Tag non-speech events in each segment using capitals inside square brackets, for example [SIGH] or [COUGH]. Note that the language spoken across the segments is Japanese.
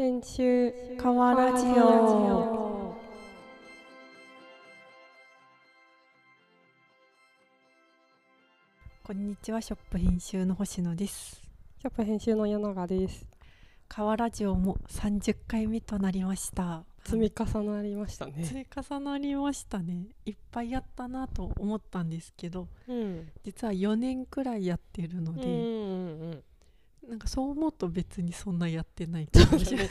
編集川ラジオこんにちはショップ編集の星野です。ショップ編集の柳永です。川ラジオも30回目となりました。積み重なりましたね。積み重なりましたね。いっぱいやったなと思ったんですけどうん。実は4年くらいやってるので、うんうんうんなんかそう思うと別にそんなやってないかもしれ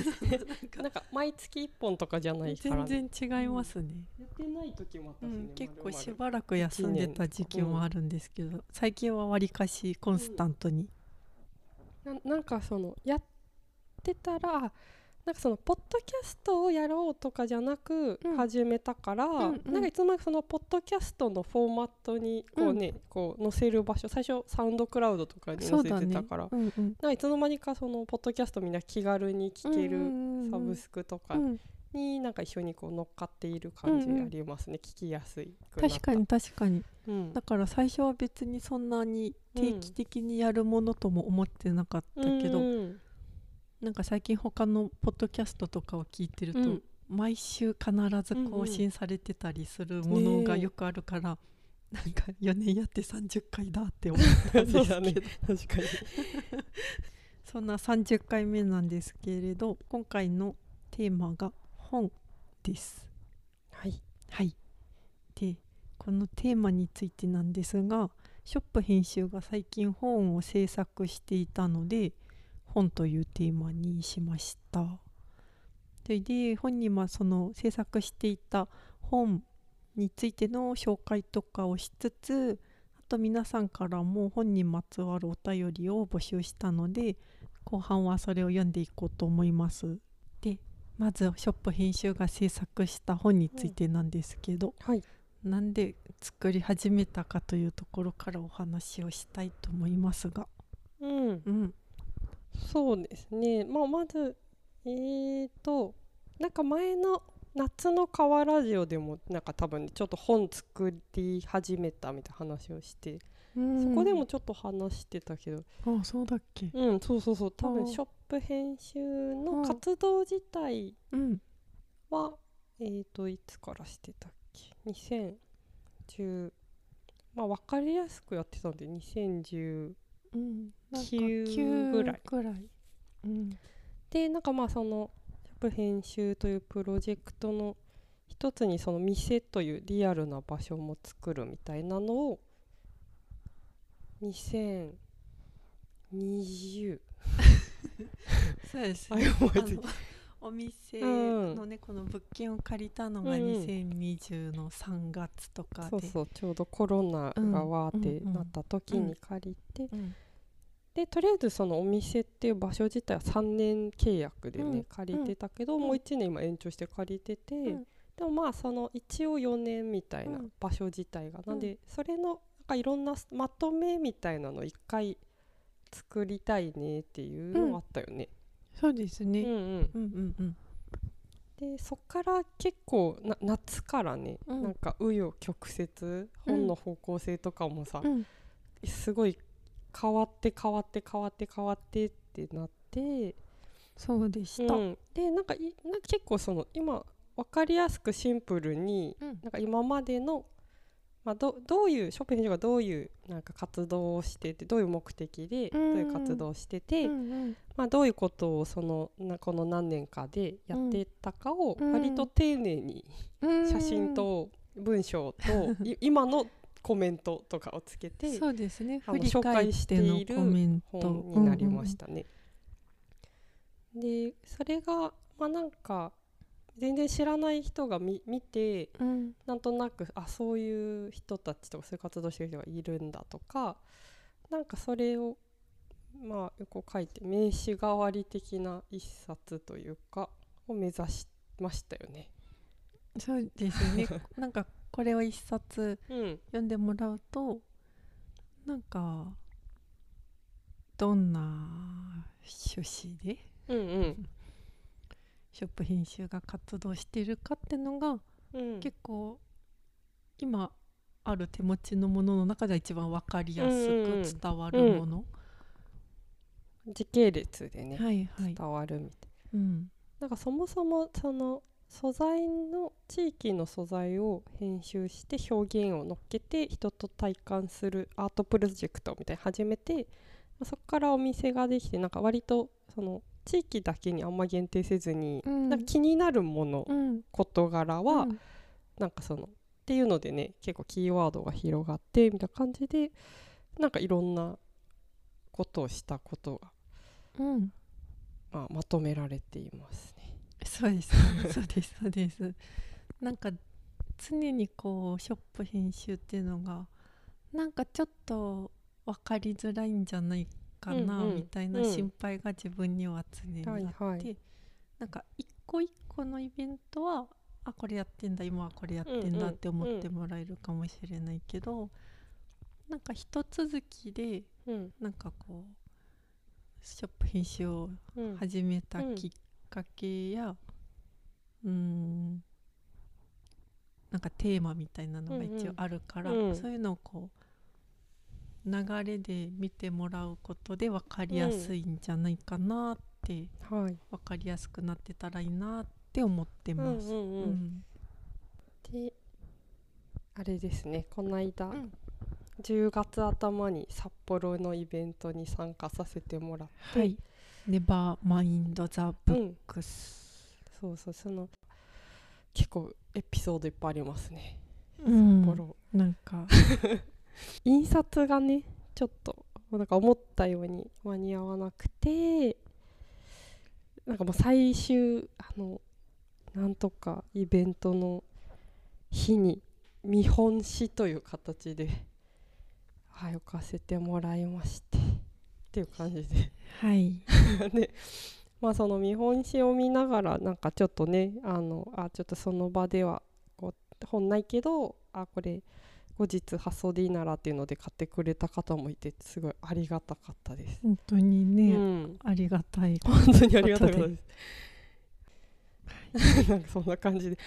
なんか毎月1本とかじゃないから、全ね、然違いますね、やってない時もね、うん、結構しばらく休んでた時期もあるんですけど、最近はわりかしコンスタントに、ななんかそのやってたらあなんかそのポッドキャストをやろうとかじゃなくうん。始めたから、うんうん。なんかいつの間にかそのポッドキャストのフォーマットにこうね、こう載せる場所最初サウンドクラウドとかに載せてたから、うんうん。なんかいつの間にかそのポッドキャストみんな気軽に聞けるサブススクとかうん、になんか一緒にこう乗っかっている感じうんうんありますね、聞きやすい確かに確かに。うん。だから最初は別にそんなに定期的にやるものとも思ってなかったけど、うんなんか最近他のポッドキャストとかを聞いてると、うん。毎週必ず更新されてたりするものがよくあるから、なんか4年やって30回だって思ったんですけど。[LAUGHS] ね確かに。[LAUGHS] そんな30回目なんですけれど今回のテーマが本です。はい。はい、でこのテーマについてなんですがショップ編集が最近本を制作していたので本というテーマにしました。それで本にはその制作していた本についての紹介とかをしつつあと皆さんからも本にまつわるお便りを募集したので後半はそれを読んでいこうと思います。でまずショップ編集が制作した本についてなんですけど、はい。なんで作り始めたかというところからお話をしたいと思いますが、うん。うん、そうですね、まあ、まずえーとなんか前の夏の川ラジオでもなんか多分ちょっと本作り始めたみたいな話をして、そこでもちょっと話してたけど。あそうだっけ、うんそうそうそう。多分ショップ編集うんの活動自体うん、はえーといつからしてたっけ？2010まあ分かりやすくやってたんで2010うん、9ぐらい。9ぐらい、うん、でなんかまあその編集というプロジェクトの一つにその店というリアルな場所も作るみたいなのを2020そうですあね覚えてる。あのお店のね、この物件を借りたのがうん。うん2020の3月とかで、そうそう。ちょうどコロナがわーってうんうんうんなった時に借りて、うんでとりあえずそのお店っていう場所自体は3年契約でね、うん借りてたけど、うんもう1年今延長して借りてて、ん。でもまあその一応4年みたいなうん。場所自体が、うんなん。でそれのなんかいろんなまとめみたいなの一回作りたいねっていうのあったよね。そうですね、うんうん、うん、うんうん。でそっから結構な夏からね、うん。なんか紆余曲折本の方向性とかもさ、うん。すごい変わって変わって変わって変わってってなって。そうでした、うん、でなんかいなんか結構その今分かりやすくシンプルに、うん。なんか今までの、まあ、どどういうショップ編集がどういうなんか活動をしててどういう目的でどうん。ういう活動をしてて、うんうん。まあ、どういうことをそのなこの何年かでやってたかをうん。割と丁寧にうん。写真と文章と、[LAUGHS] い今のコメントとかをつけてそうですね。あの振り返ってのコメント。本になりましたね。でそれがまあなんか全然知らない人が見見てうん。うんなんとなくあそういう人たちとかそういう活動してる人がいるんだとかなんかそれをまあ横書いて名刺代わり的な一冊というかを目指しましたよね。そうですね。[LAUGHS] なんかこれを一冊うん、読んでもらうとなんかどんな趣旨でうんうん。ショップ編集が活動しているかってのがうん。結構今ある手持ちのものの中では一番分かりやすく伝わるもの、時系列でね、はいはい、伝わるみたい。うん、なんかそもそもその素材の地域の素材を編集して表現を乗っけて人と体感するアートプロジェクトみたいに始めてまあそこからお店ができてなんか割とその地域だけにあんま限定せずに、うん。なんか気になるもの、うん。事柄は、うんなんかそのっていうのでね結構キーワードが広がってみたいな感じでなんかいろんなことをしたことが、うん。まあ、まとめられていますね。そうです。[LAUGHS] そうです。そうです。なんか常にこうショップ編集っていうのがなんかちょっと分かりづらいんじゃないかな、みたいなうん。心配が自分には常にあって、はいはい。なんか一個一個のイベントはあこれやってんだ今はこれやってんだって思ってもらえるかもしれないけど、なんか一続きでうん。なんかこうショップ編集をうん。始めたきっかけやうーんなんかテーマみたいなのが一応あるから、うんうん。そういうのをこう流れで見てもらうことで分かりやすいんじゃないかなって、はい。分かりやすくなってたらいいなって思ってます。うんうんうん。うん。であれですねこの間、うん。10月頭に札幌のイベントに参加させてもらって、はい。ネバーマインドザブッうん、クス。そうそうその結構エピソードいっぱいありますね、うん。札幌なんか、[LAUGHS] 印刷がねちょっとなんか思ったように間に合わなくてなんかもう最終あのなんとかイベントの日に見本紙という形ではい置かせてもらいましてっていう感じではい。[LAUGHS] でまあその見本紙を見ながらなんかちょっとねあのあちょっとその場ではこう本ないけどあこれ後日発送でいいならっていうので買ってくれた方もいてすごいありがたかったです。本当にね、うん、ありがたい。本当にありがたかったです。[LAUGHS] なんかそんな感じで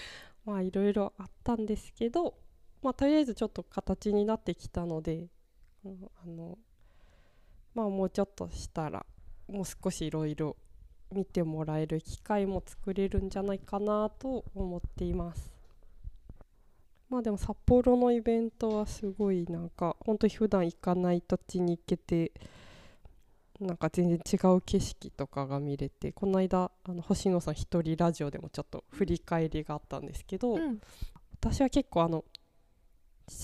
まあいろいろあったんですけどまあとりあえずちょっと形になってきたので、うんあのまあもうちょっとしたらもう少しいろいろ見てもらえる機会も作れるんじゃないかなと思っています。まあでも札幌のイベントはすごいなんか本当に普段行かない土地に行けてなんか全然違う景色とかが見れてこの間あの星野さん一人ラジオでもちょっと振り返りがあったんですけど、うん私は結構あの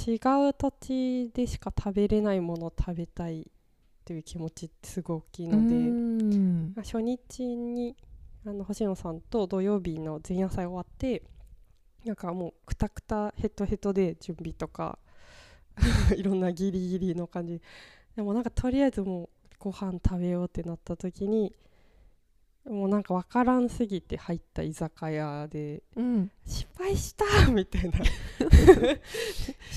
違う土地でしか食べれないものを食べたいという気持ちってすごい大きいので、うん。まあ初日にあの星野さんと土曜日の前夜祭終わってなんかもうくたくたヘトヘトで準備とか [LAUGHS] いろんなギリギリの感じ。でもなんかとりあえずもうご飯食べようってなった時にもうなんか分からんすぎて入った居酒屋でうん。失敗したみたいな。失 [LAUGHS]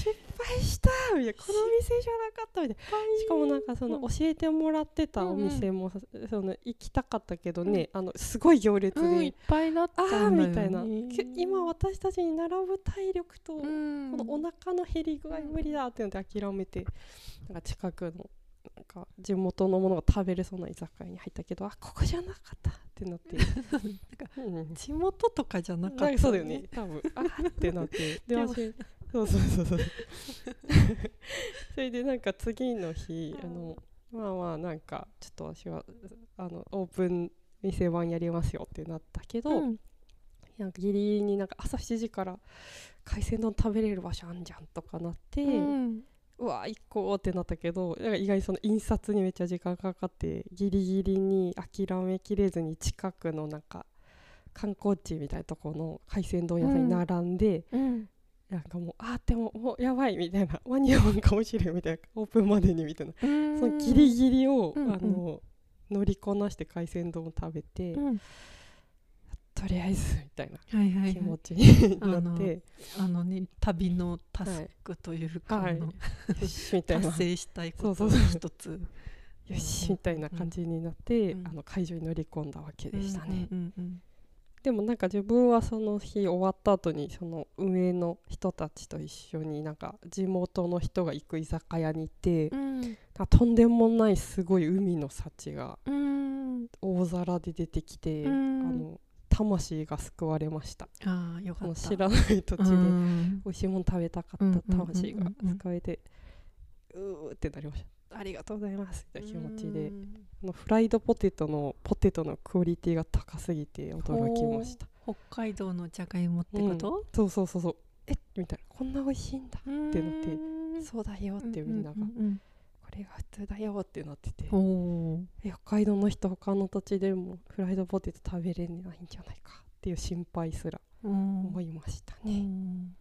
敗したみたいな。この店じゃなかったみたいな。しかもなんかそのうん。教えてもらってたおうんうん店もさその行きたかったけどね、あのすごい行列うん、いっで、ぱいだったあみたいな。け今私たちに並ぶ体力と、うん。このお腹の減り具合無理だっていうので諦めてなんか近くのなんか地元のものが食べれそうな居酒屋に入ったけどあここじゃなかったってなって、[LAUGHS] うん。地元とかじゃなかった、そうだよね多分。あーってなって。[LAUGHS] でそうそうそうそう。[LAUGHS] それでなんか次の日あのまあまあなんかちょっと私はあのオープン店番やりますよってなったけど、うん。なんかギリギリになんか朝7時から海鮮丼食べれる場所あんじゃんとかなって、うん。うわ行こうってなったけどなんか意外にその印刷にめっちゃ時間かかってギリギリに諦めきれずに近くのなんか観光地みたいなところの海鮮丼屋さんに並んで、うんなんかもうあーでももうやばいみたいな [LAUGHS] 間に合わんかもしれんみたいなオープンまでにみたいな、うん。そのギリギリを、うんうん。あの乗りこなして海鮮丼を食べて、うん。とりあえずみたいな気はい、持ちになって、あのね旅のタスクというか、はい。あのよしみたいな。達成したいことの一つ。よしみたいな感じになって、うん。あの会場に乗り込んだわけでしたね。うんうんうんでもなんか自分はその日終わった後にその運営の人たちと一緒になんか地元の人が行く居酒屋に行って、うん。あとんでもないすごい海の幸がうん。大皿で出てきて、うん。あの魂が救われました。ああよかった。知らない土地でうん。美味しいもの食べたかった魂が救われてうーってなりましたありがとうございます。みたいな気持ちで。うん。このフライドポテトのポテトのクオリティが高すぎて驚きました。北海道のじゃがいもってこと、そうそうそうそう。えみたいな。こんな美味しいんだうん、ってなっててそうだよってみんなが。うんこれが普通だよってなってて。北海道の人他の土地でもフライドポテト食べれないんじゃないかっていう心配すら思いましたうね、ん。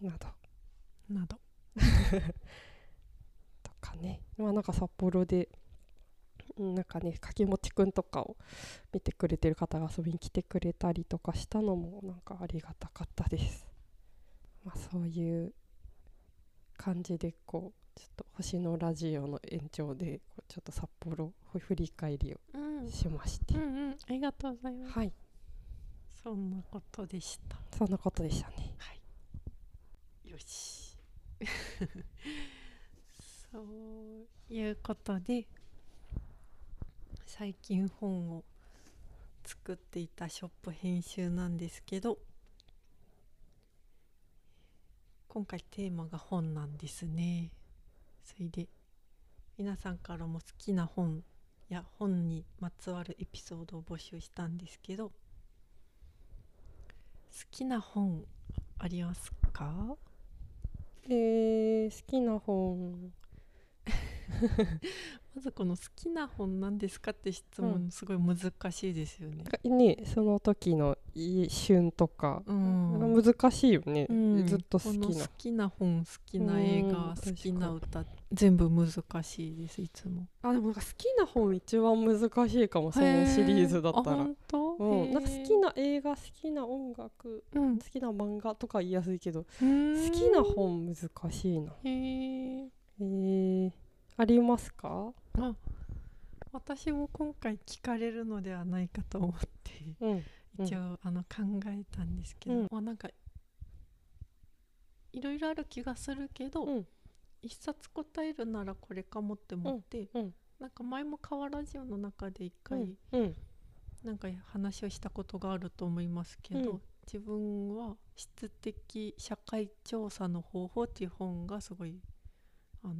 など。など。と [LAUGHS] かね。まあなんか札幌でうんなんかね柿もちくんとかを見てくれてる方が遊びに来てくれたりとかしたのもなんかありがたかったです。まあそういう感じでこうちょっと星のラジオの延長でこうちょっと札幌振り返りをうん。しまして、うんうん。ありがとうございます。はい。そんなことでした。そんなことでしたね。はい。よしそういうことで最近本を作っていたショップ編集なんですけど今回テーマが本なんですね。それで皆さんからも好きな本や本にまつわるエピソードを募集したんですけど好きな本ありますか？えー、好きな本 [LAUGHS] まずこの好きな本なんですかって質う問すごい難しいですよね。ねその時の旬とか、うん。難しいよね、うん。ずっと好きな。好きな本好きな映うん画好きな歌全部難しいですいつも。あでもなんか好きな本一番難しいかもそのシリーズだったら。本当？うん、なんか好きな映画好きな音楽うん。好きな漫画とか言いやすいけど好好きな本難しいな。へー。えー、ありますか？あ私も今回聞かれるのではないかと思ってうんうん。一応、あの考えたんですけど、うん。まあなんかいろいろある気がするけど、うん。一冊答えるならこれかもって思って、うんなんか前も「川ラジオ」の中で一回、うんうん。なんか話をしたことがあると思いますけど、うん。自分は質的社会調査の方法っていう本がすごいあの好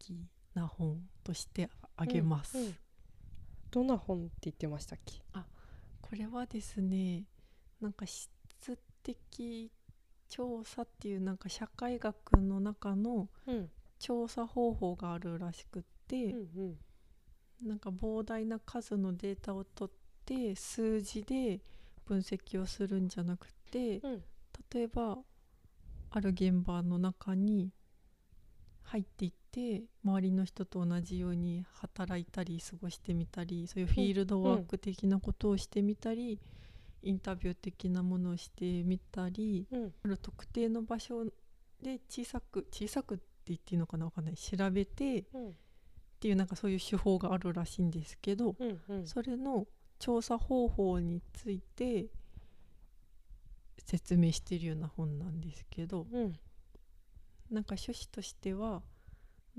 きな本としてあげます。うんうん。どんな本って言ってましたっけ？これはですねなんか質的調査っていうなんか社会学の中のうん。調査方法があるらしくって、うんなんか膨大な数のデータを取って数字で分析をするんじゃなくてうん。例えばある現場の中に入っていって周りの人と同じように働いたり過ごしてみたりそういうフィールドワーク的なことをしてみたり、インタビュー的なものをしてみたりうん。ある特定の場所で小さく小さくって言っていいのかなわかんない。調べてっうん。ていうなんかそういう手法があるらしいんですけど、うんうん。それの調査方法について説明しているような本なんですけどうん。なんか趣旨としては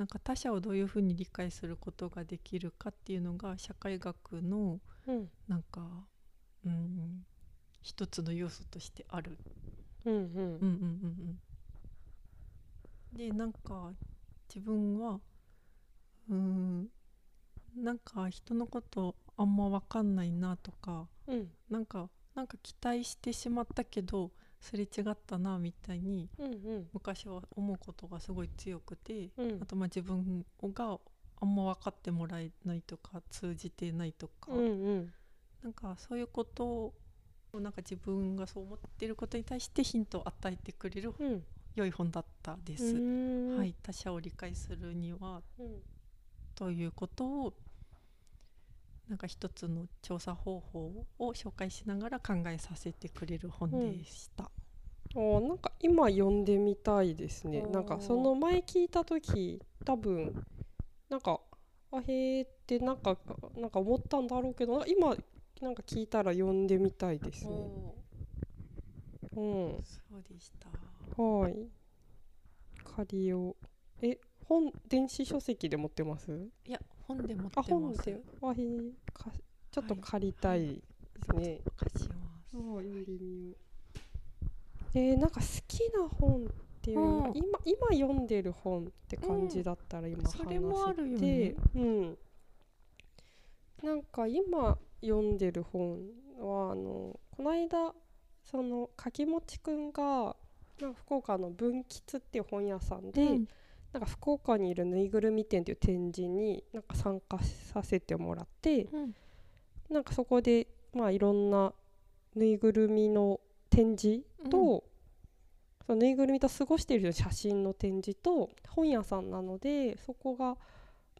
なんか他者をどういうふうに理解することができるかっていうのが社会学のうん。なんかうん一つの要素としてある。うんうん。うんうんうんうん。でなんか自分はうんなんか人のことあんま分かんないなとかうん。なんかなんか期待してしまったけどすれ違ったなみたいに昔は思うことがすごい強くて、うん。あとまあ自分があんま分かってもらえないとか通じてないとか、うんうん。なんかそういうことをなんか自分がそう思ってることに対してヒントを与えてくれるうん。良い本だったです。うん。はい、他者を理解するにはうん。ということをなんか一つの調査方法を紹介しながら考えさせてくれる本でした。あーなんか今読んでみたいですね。なんかその前聞いた時多分なんかあへーってなんかなんか思ったんだろうけど今なんか聞いたら読んでみたいですね。うん。そうでした。はい。借りようえ本電子書籍で持ってます？いや本で持ってあます。本であへーかちょっとはい借りたい、ですね。貸しますそう読んでみよう。えー、なんか好きな本っていううん今今読んでる本って感じだったら今話それもあるよねうん。なんか今読んでる本はあのこの間その柿持くんがなんか福岡の文吉っていう本屋さんで、うんなんか福岡にいるぬいぐるみ店という展示になんか参加させてもらってうん。なんかそこでまあいろんなぬいぐるみの展示と、そのぬいぐるみと過ごしている写真の展示と本屋さんなのでそこが、ま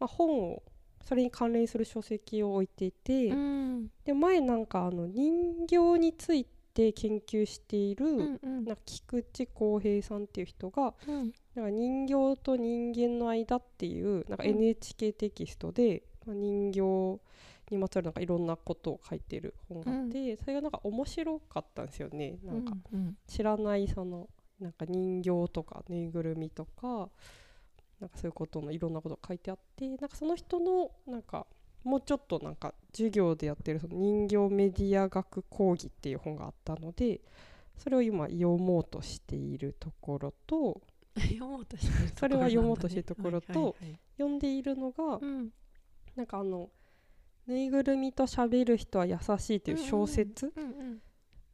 あ、本をそれに関連する書籍を置いていて、うん。で前なんかあの人形について研究している、うんうん。な菊池康平さんっていう人がうんなんか人形と人間の間っていうなんかうん。NHK テキストで、まあ、人形にまつわるなんかいろんなことを書いてる本があって、それがなんか面白かったんですよね。なんかうん知らないそのなんか人形とかぬいぐるみとかなんかそういうことのいろんなことが書いてあってなんかその人のなんかもうちょっとなんか授業でやってるその人形メディア学講義っていう本があったのでそれを今読もうとしているところと [LAUGHS] 読もうとしてるところね。それは読もうとしてるところとはいはいはい。読んでいるのがうん。なんかあの「ぬいぐるみと喋る人は優しい」っていう小説、うんうん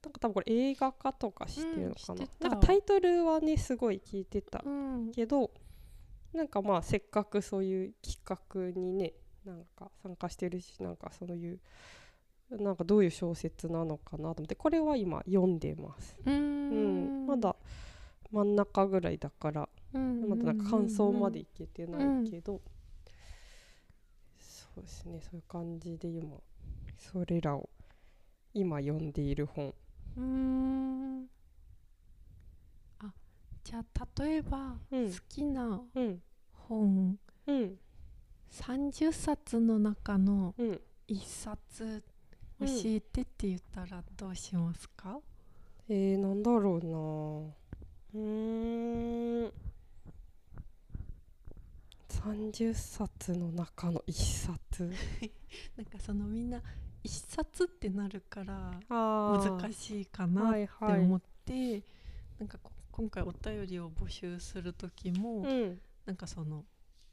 なんか多分これ映画化とかしてるのかな,、うんなんかタイトルはねすごい聞いてたうん。けどなんかまあせっかくそういう企画にねなんか参加してるしなんかそういうなんかどういう小説なのかなと思ってこれは今読んでます、ううん。ん、まだ真ん中ぐらいだからまだなんか感想までいけてないけど、そうですねそういう感じで今それらを今読んでいる本。うーん。あじゃあ例えばうん。好きなうん。本。うん。30冊の中のうん。1冊教えてって言ったらどうしますか、えー、なんだろうなうーん。30冊の中の1冊。[LAUGHS] なんかそのみんな1冊ってなるからあ難しいかなってはいはい。思って、なんかこ今回お便りを募集する時も、うん。なんかその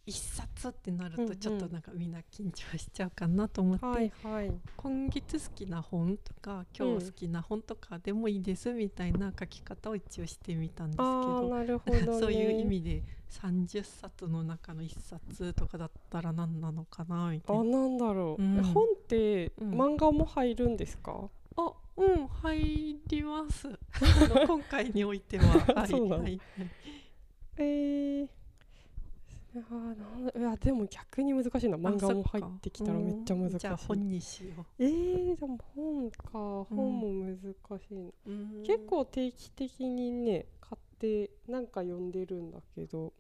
1冊ってなるうんうんとちょっとなんかみんな緊張しちゃうかなと思って、はいはい。今月好きな本とか今日好きな本とかでもいいですみたいな書き方を一応してみたんですけど、なるほど、ね、[LAUGHS] そういう意味で30冊の中の1冊とかだったら何なのかなみたいな。あなんだろう、うん。本ってうん。漫画も入るんですか、あうん入ります。[LAUGHS] 今回においてははい。[LAUGHS] そうなのはいえー、あーなんいやでも逆に難しいな。漫画も入ってきたらめっちゃ難しい。じゃあ本にしよえー、でも本か。本も難しいな、う、うん。結構定期的にね買ってなんか読んでるんだけど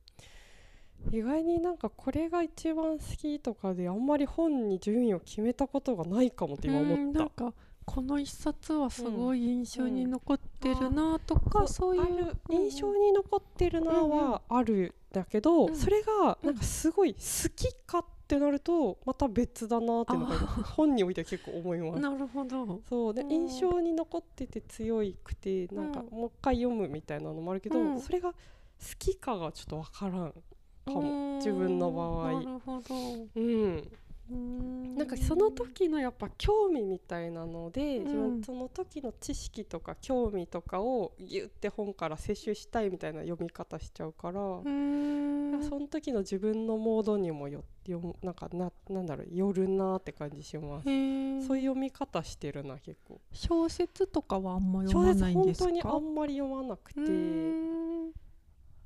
意外になんかこれが一番好きとかであんまり本に順位を決めたことがないかもって今思うんったなんかこの一冊はすごい印象に残ってるなとか、そういうある。印象に残ってるなはあるんだけど、うん。それがなんかすごい好きかってなるとまた別だなっていうのが今本においては結構思います。なるほど。そう。でうん。印象に残ってて強いくてなんかうん。もう一回読むみたいなのもあるけど、うん。それが好きかがちょっとわからんかも。うん。自分の場合。なるほど。うんうんなんかその時のやっぱ興味みたいなので、うん。自分その時の知識とか興味とかをギュって本から摂取したいみたいな読み方しちゃうから、うん。その時の自分のモードにもよよなんかななんだろうよるなって感じします、そういう読み方してるな結構。小説とかはあんま読まないんですか？当にあんまり読まなくて。うん。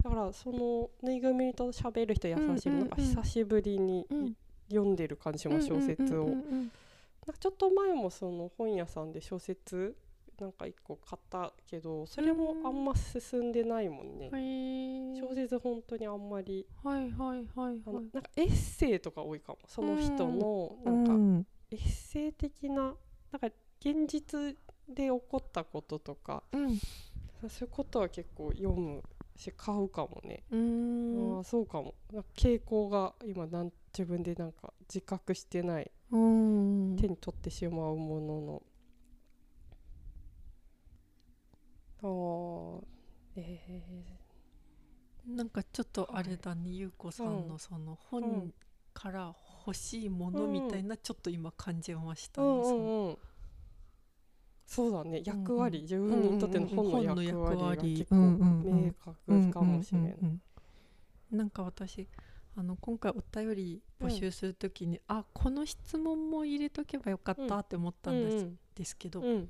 だからそのぬいぐるみと喋る人優しい、うんうんうんなん。か久しぶりにうん読んでる感じします、小説を。ちょっと前もその本屋さんで小説なんか一個買ったけどそれもあんま進んでないもんね。うん、小説本当にあんまり。はいはいはいはい。あのなんかエッセイとか多いかもその人のうなんかん。エッセイ的ななんか現実で起こったこととかうん。そういうことは結構読むし買うかもね、うん。ああそうかも。傾向が今なん自分でなんか自覚してないうん。手に取ってしまうものの。あーえなんかちょっとあれだね、ゆうこさんのその本から欲しいものみたいなちょっと今感じましたね。ーうんうんうん。そうだね。役割、うん自分にとっての本の役割が結構うん。うんうん明確かもしれない。うんうんうん。なんか私あの今回お便り募集するときに、あこの質問も入れとけばよかったって思ったんです,、うんですけど、うん。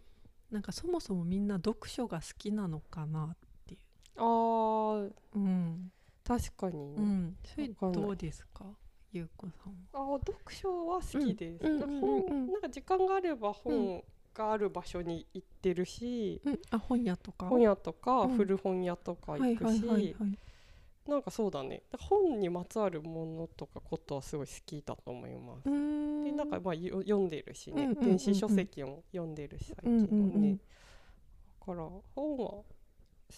なんかそもそもみんな読書が好きなのかなっていあー。う、うん確かに。ね、うん、それどうですか？ゆうこさん。は。あー読書は好きです、うん。本なんか時間があれば本がある場所に行ってるし、うん、あ本屋とか？本屋とかうん。古本屋とか行くし、はいはいはいはいなんかそうだね。本にまつわるものとかことはすごい好きだと思います。でなんかまあよ読んでるしね、うんうんうんうん。電子書籍も読んでるし最近うんはね、うんうん。だから本は好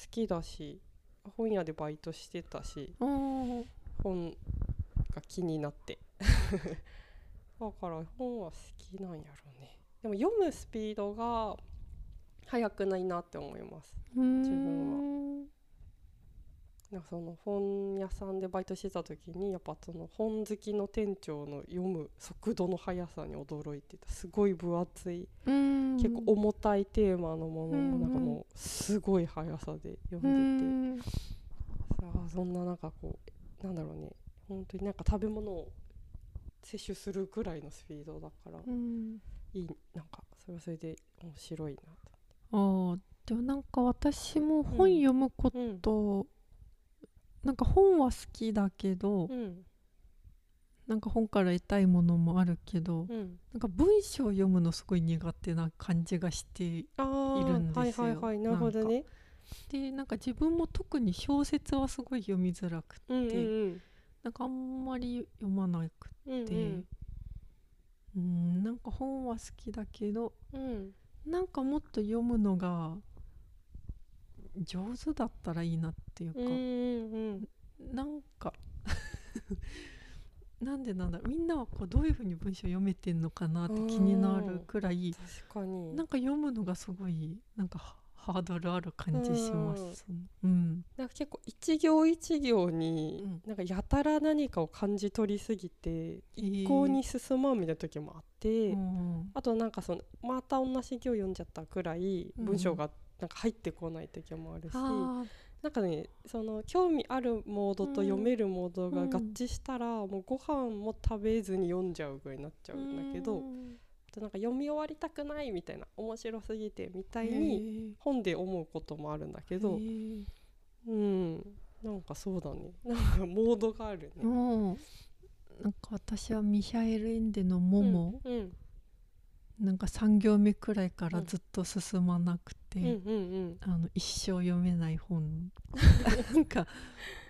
きだし本屋でバイトしてたしうん本が気になって。[LAUGHS] だから本は好きなんやろうね。でも読むスピードが速くないなって思います。自分なんかその本屋さんでバイトしてた時にやっぱその本好きの店長の読む速度の速さに驚いてた。すごい分厚い結構重たいテーマのものもなんかもうすごい速さで読んでて、さあそんななんかこうなんだろうね。本当になんか食べ物を摂取するくらいのスピードだからうん。いいなんかそれはそれで面白いなあーでもなんか私も本読むこと。うん。と、なんか本は好きだけど、うんなんか本から得たいものもあるけど、うん、なんか文章を読むのすごい苦手な感じがしてあいるんーですよ。はいはいはい。なるほどね。でなんか自分も特に小説はすごい読みづらくて、うんうんなんかあんまり読まなくうんて、うんなんか本は好きだけどうん。なんかもっと読むのが上手だったらいいなっていうか、うんうんなんか [LAUGHS] なんでなんだろう。みんなはこうどういうふうに文章読めてんのかなって気になるくらい確かに。なんか読むのがすごいなんかハハードルある感じします。うん、なんか結構一行一行にうん。なんかやたら何かを感じ取りすぎて一一向に進まんみたいな時もあって、うんあとなんかそのまた同じ行読んじゃったくらいうん。文章がなんか入ってこない時もあるし、あなんかねその興味あるモードと読めるモードが合致したら、もうご飯も食べずに読んじゃうぐらいになっちゃーうん。だけど、うんなんか読み終わりたくないみたいな面白すぎてみたいへにー。本で思うこともあるんだけどうんなんかそうだね。なんかモードがあるね。うん。なんか私はミヒャエル・エンデの「モモ。うんうん」なんか3行目くらいからずっと進まなくて、うんうんうん。あの一生読めない本。[LAUGHS] なんか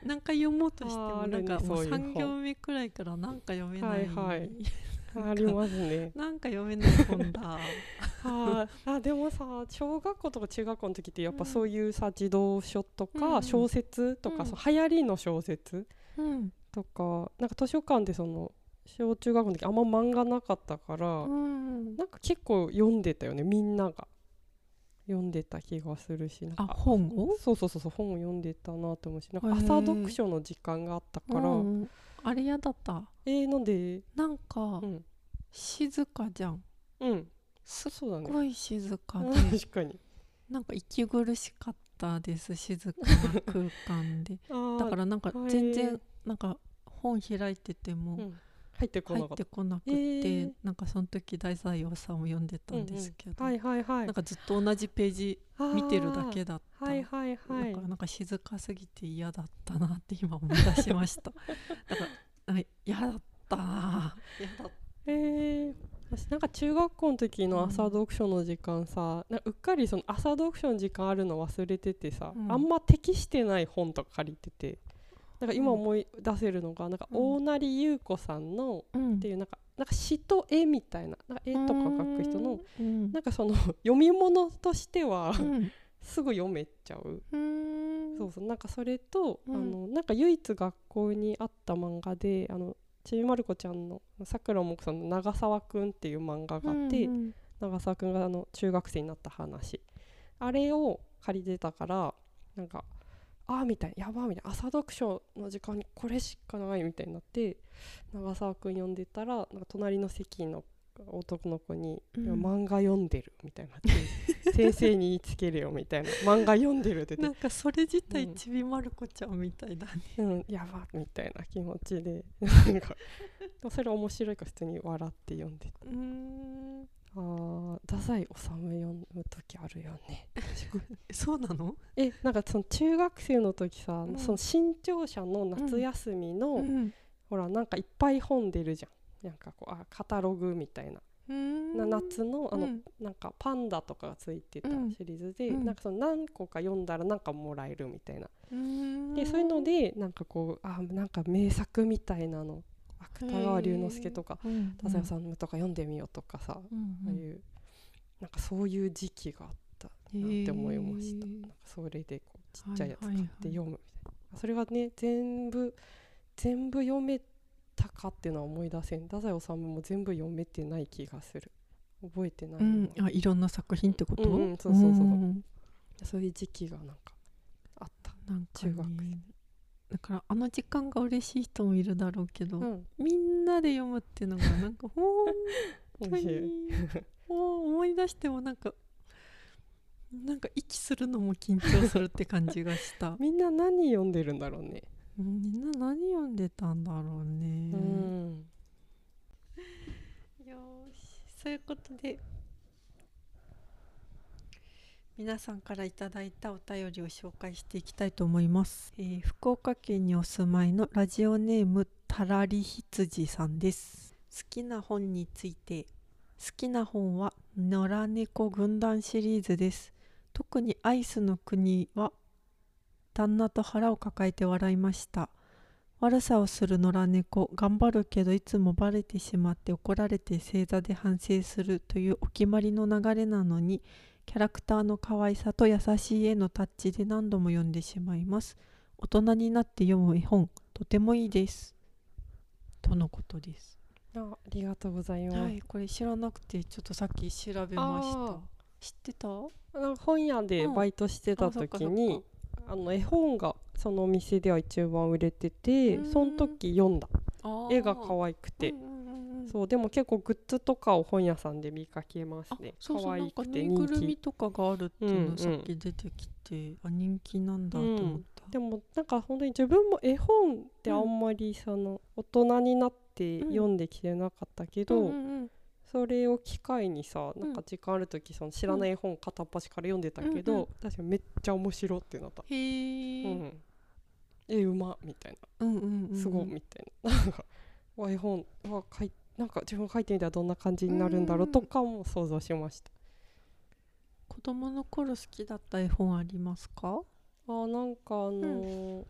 なんか読もうとしてもなんかもうそういう本。3行目くらいからなんか読めない、はいはい。[LAUGHS] ありますね。なんか読めない本だ。[LAUGHS] あーあでもさ小学校とか中学校の時ってやっぱうん。そういうさ児童書とうんか小説とか、うん。そう流行りの小説うん、とかなんか図書館でその小中学校の時あんま漫画なかったから、うん、なんか結構読んでたよねみんなが。読んでた気がするしなんあか本を？そうそうそうそう本を読んでたなと思うしなんか朝読書の時間があったから、うんあれやだった？えー、なんで？なんかうん。静かじゃん。うん。すっごい静かで、確かに。なんか息苦しかったです静かな空間で。[LAUGHS] だからなんか全然なんか本開いててもうん、入ってこなかった。てこなくて、え。ーなんかその時大西洋さんを読んでたんですけど、はいはいはい。なんかずっと同じページ見てるだけだった、はいはいはい。だからなんか静かすぎて嫌だったなって今思い出しました。[LAUGHS] だか嫌だったな嫌だっえー、私なんか中学校の時の朝読書の時間さ、なんかうっかりその朝読書の時間あるの忘れててさ、うん。あんま適してない本とか借りててなんか今思い出せるのが、なんかうん。大成優子さんの、うん。っていうなんかなんか詩と絵みたいななんか絵とか描く人の、うん。なんかその [LAUGHS] 読み物としては、うん。すぐ読めちゃう。うん。そうそうなんかそれと、うん。あのなんか唯一学校にあった漫画であのちびまる子ちゃんのさくらもこさんの長澤くんっていう漫画があって、うん長澤くんがあの中学生になった話。あれを借りてたからなんかあーみたいなやばーみたいな朝読書の時間にこれしかないみたいになって長澤くん読んでたらなんか隣の席の男の子に「うん。いや漫画読んでる」みたいになって「[LAUGHS] 先生に言いつけるよ」みたいな「漫画読んでる」ってなんかそれ自体うんちびまる子ちゃんみたいだね、うん、やばみたいな気持ちでなんか [LAUGHS] それ面白いから普通に笑って読んでうーんあー太宰治読む時あるよね。[LAUGHS] そうなの？えなんかその中学生の時さ、うん。その新潮社の夏休みの、うん。ほらなんかいっぱい本出るじゃん。なんかこうあカタログみたいな。な夏のあの、うん。なんかパンダとかがついてたうん。シリーズで、うん。なんかその何個か読んだらなんかもらえるみたいなでそういうのでなんかこうあなんか名作みたいなの芥川龍之介とかうん太宰治とか読んでみようとかさ、うんああいうなんかそういう時期があったなって思いました、なんかそれでこうちっちゃいやつ買っはいはいはいて読むみたいな、それがね全部全部読めたかっていうのは思い出せん。太宰治も全部読めてない気がする。覚えてない、うん、あいろんな作品ってこと、うんうんそうそうそうそう。んん。そういう時期がなんかあった。なんか、中学ね、だからあの時間が嬉しい人もいるだろうけど、うん。みんなで読むっていうのがなんかほん美と味しに [LAUGHS] 思い出してもなんかなんか息するのも緊張するって感じがした。[LAUGHS] みんな何読んでるんだろうね。みんな何読んでたんだろうね、うん。よーし。そういうことで皆さんからいただいたお便りを紹介していきたいと思います、えー福岡県にお住まいのラジオネームたらりひつじさんです。好きな本について好きな本は野良猫軍団シリーズです。特にアイスの国は旦那と腹を抱えて笑いました。悪さをする野良猫頑張るけどいつもバレてしまって怒られて正座で反省するというお決まりの流れなのにキャラクターの可愛さと優しい絵のタッチで何度も読んでしまいます。大人になって読む絵本とてもいいです。とのことです。あありがとうございます、はいこれ知らなくてちょっとさっき調べました。あ知ってた？本屋でバイトしてた時に、あの絵本がそのお店では一番売れててうん。その時読んだ。絵が愛可愛くて、うんうんうんうんそうでも結構グッズとかを本屋さんで見かけますあねそうそう可愛くてなんかぬい人気。ぐるみとかがあるっていううんうんのさっき出てきて、あ人気なんだと思った、でもなんか本当に自分も絵本ってあんまりその大人になってうん読んできてなかったけど、うんうんうん。それを機会にさんなんか時間ある時その知らない絵本片っ端から読んでたけど、うんうん確かにめっちゃ面白ってなった、へえ、うん。うん、えうまみたいうんうんうん、なすごいみたいな。[LAUGHS] 絵本わかいなんか自分が書いてみたらどんな感じになるんだろうとかも想像しました、子供の頃好きだった絵本ありますか？あなんかあのー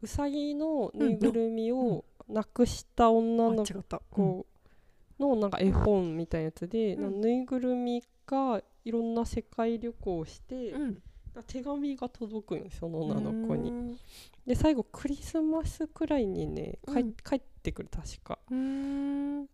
うさぎのぬいぐるみをなくした女の子のなんか絵本みたいなやつで、うん。ぬいぐるみがいろんな世界旅行をして、うん、うん手紙が届くんよその女の子に。うで最後クリスマスくらいにねかいうん。帰ってくる確か。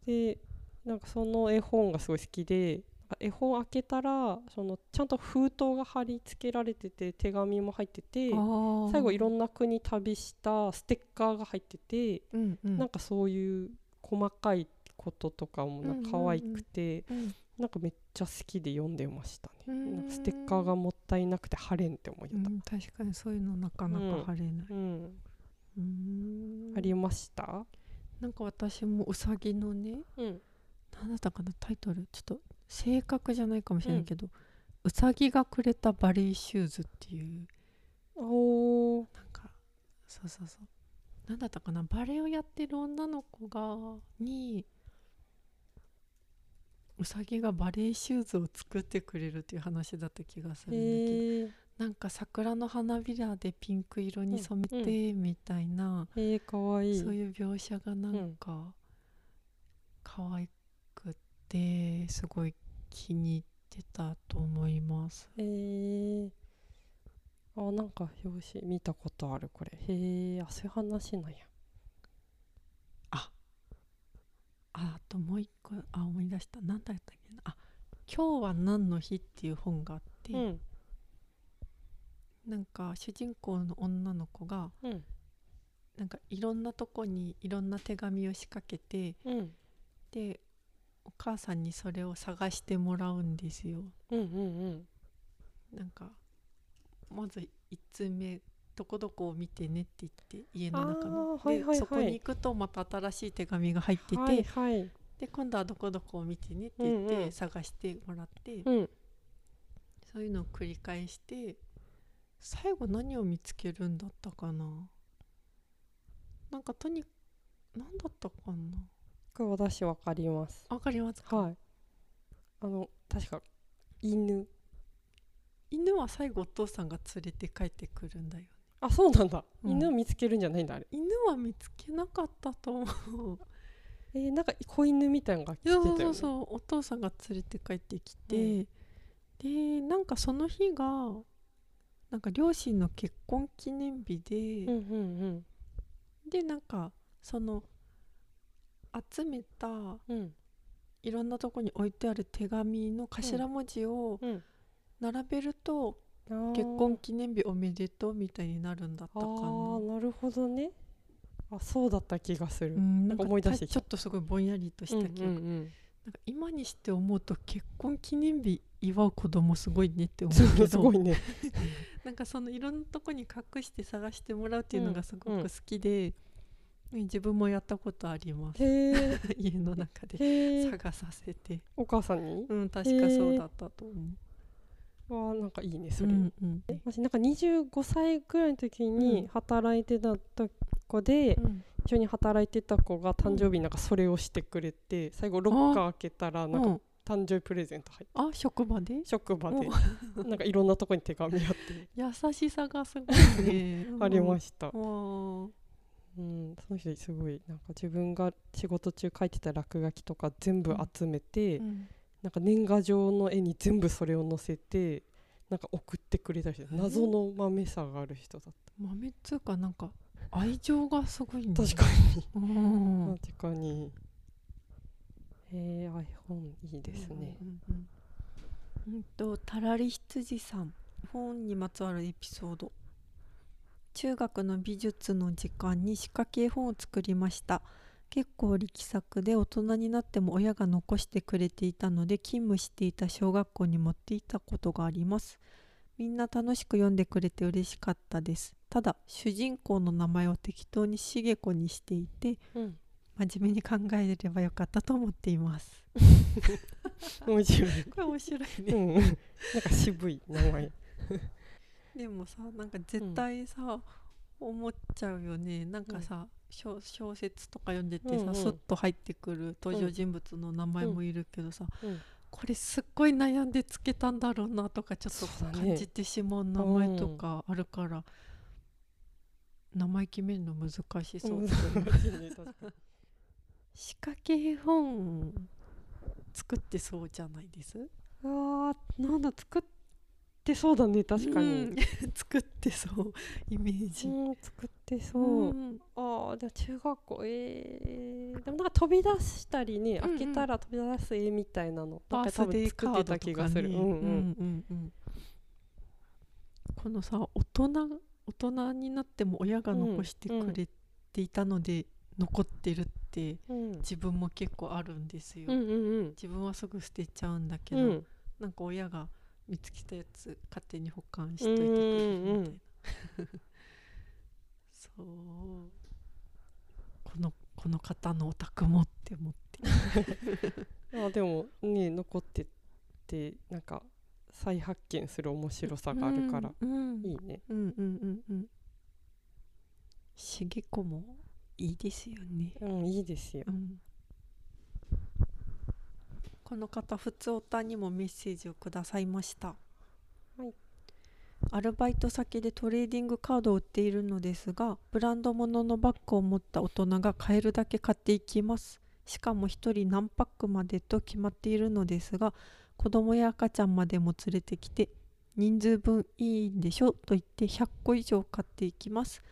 でなんかその絵本がすごい好きで絵本開けたらそのちゃんと封筒が貼り付けられてて手紙も入ってて最後いろんんな国旅したステッカーが入ってて、うんうん。なんかそういう細かいこととかもなんか可愛くて、うんなんかめっちゃ好きで読んでましたね。ステッカーがもったいなくて貼れんって思いた。うん、確かにそういうのなかなか貼れない、うん、うーん。ありました、なんか私もうさぎのねうん、何だったかなタイトル。ちょっと正確じゃないかもしれないけど、うさぎがくれたバレーシューズっていう。おー。なんかそうそうそう。何だったかなバレエをやってる女の子がにうさぎがバレーシューズを作ってくれるっていう話だった気がするんだけどなんか桜の花びらでピンク色に染めてみたいな、えー、かわい。いそういう描写がなんか可愛くてすごい気に入ってたと思います。え。ー、あなんか表紙見たことあるこれ。へえあそういう話なんやああともう一個あ思い出した。何だったっけな？あ今日は何の日っていう本があって、うん。なんか主人公の女の子がうん。なんかいろんなとこにいろんな手紙を仕掛けてうん。でお母さんにそれを探してもらうんですよ。うんうんなんかまず1通目どこどこを見てねって言って家の中の、はいはいはい。でそこに行くとまた新しい手紙が入ってて、はいはいで今度はどこどこを見てねって言ってうんうん。探してもらって、うん。そういうのを繰り返して最後何を見つけるんだったかな。なんかとに何だったかな。これ私わかります。わかりますか、はい。あの確か犬。犬は最後お父さんが連れて帰ってくるんだよね。あそうなんだ、うん。犬を見つけるんじゃないんだあれ。犬は見つけなかったと思うえー、なんか子犬みたいなのが来てたよ、ね、そうそうそうお父さんが連れて帰ってきて、でなんかその日がなんか両親の結婚記念日で、うんうんでなんかその集めたうん。うんいろんなとこに置いてある手紙の頭文字をうん。並べると、あー。結婚記念日おめでとうみたいになるんだったあかな。ーなるほどねあそうだった気がする、うん、なんか思い出してちょっとすごいぼんやりとした記憶、うんうんなんか今にして思うと結婚記念日祝う子供すごいねってうん、思うけすごどいね。なんかそのいろんなとこに隠して探してもらうっていうのがすごうんく好きで、自分もやったことあります。[LAUGHS] 家の中で探させて。お母さんに？うん確かそうだったと思う、わあなんかいいねそれ、うんうん私なんか25歳ぐらいの時うん。に働いてた子で、うん。一緒に働いてた子が誕生日になんかそれをしてくれて、最後ロッカー開けたらなんかうん。誕生日プレゼント入って。あ職場で？職場で。[LAUGHS] なんかいろんなとこに手紙あって。優しさがすごいね。[LAUGHS] ありましした、うん、その人すごいなんか自分が仕事中書いてた落書きとか全部集めて、ーうんなんか年賀状の絵に全部それを載せてなんか送ってくれた人謎の豆さがある人だっ豆っつうかなんか愛情がすごいね。た確かに。うん。確かに。へえ iPhone いいですね。うんうんうんうん。とたらり羊さん。本にまつわるエピソード。中学の美術の時間に仕掛け絵本を作りました結構力作で大人になっても親が残してくれていたので勤務していた小学校に持っていったことがあります。みんな楽しく読んでくれて嬉しかったです。ただ主人公の名前を適当に茂子にしていてうん。真面目に考えればよかったと思っています。[LAUGHS] 面白い。これ面白いね。うん。なんか渋い名前。でもさなんか絶対さ、思っちゃうよね。なんかさ、小小説とか読んでてさ、うんうん。スッと入ってくる登場人物の名前もいるけどさ、うん。これすっごい悩んでつけたんだろうなとかちょっと感じてしまう名前とかあるから、名前決めるの難しそう。ね [LAUGHS] 仕掛け絵本作ってそうじゃないです？あーなんだ作ってそうだね確かに。うん。[LAUGHS] 作ってそう。イメージ、うん作ってそう、ん。ああでも中学校。えー、でもなんか飛び出したりね、うんうん。開けたら飛び出す絵みたいなの。なんか多分作ってた気がする、うんうん。うんうんこのさ大人大人になっても親が残してくれていたので残ってるってうん。自分も結構あるんですよ、うんうん。自分はすぐ捨てちゃうんだけど、うん。なんか親が見つけたやつ勝手に保管しといてくれるみたいな、そう。このこの方のお宅もって思って。[LAUGHS] あでもね残っててなんか再発見する面白さがあるから、うんうんいいね。うんうんうんうん。しげこもいいですよね、うんいいですよ。うん、この方普通おたにもメッセージをくださいました。はい。アルバイト先でトレーディングカードを売っているのですがブランド物のバッグを持った大人が買えるだけ買っていきます。しかも1人何パックまでと決まっているのですが子供や赤ちゃんまでも連れてきて人数分いいんでしょと言って100個以上買っていきます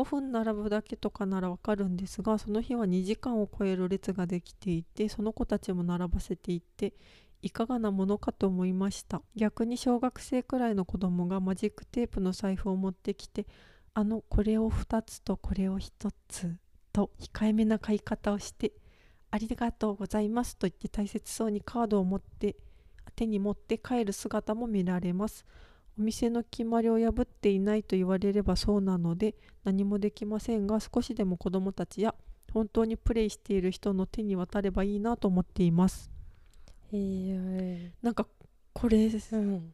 5分並ぶだけとかならわかるんですがその日は2時間を超える列ができていてその子たちも並ばせていっていかがなものかと思いました。逆に小学生くらいの子供がマジックテープの財布を持ってきてあのこれを2つとこれを1つと控えめな買い方をしてありがとうございますと言って大切そうにカードを持って手に持って帰る姿も見られます。お店の決まりを破っていないと言われればそうなので何もできませんが少しでも子どもたちや本当にプレイしている人の手に渡ればいいなと思っています。へえなんかこれうん。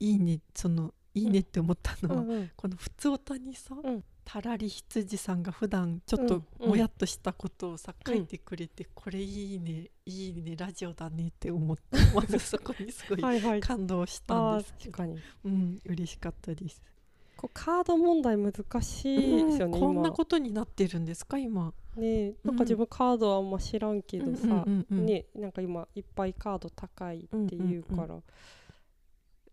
いいねそのいいねって思ったのは、うんうん。この普通歌にさ、うんたらり羊さんが普段ちょっとうんもやっとしたことをさ、うん書いてくれて、これいいねいいねラジオだねって思って [LAUGHS] まずそこにすごいはいはい。感動したんですけど、確かに。うん嬉しかったです。こうカード問題難しいですよね、うんこんな今ことになってるんですか今。ねなんか自分カードはあんま知らんけどさ、うんうんうんうん。ねなんか今いっぱいカード高いって言うから、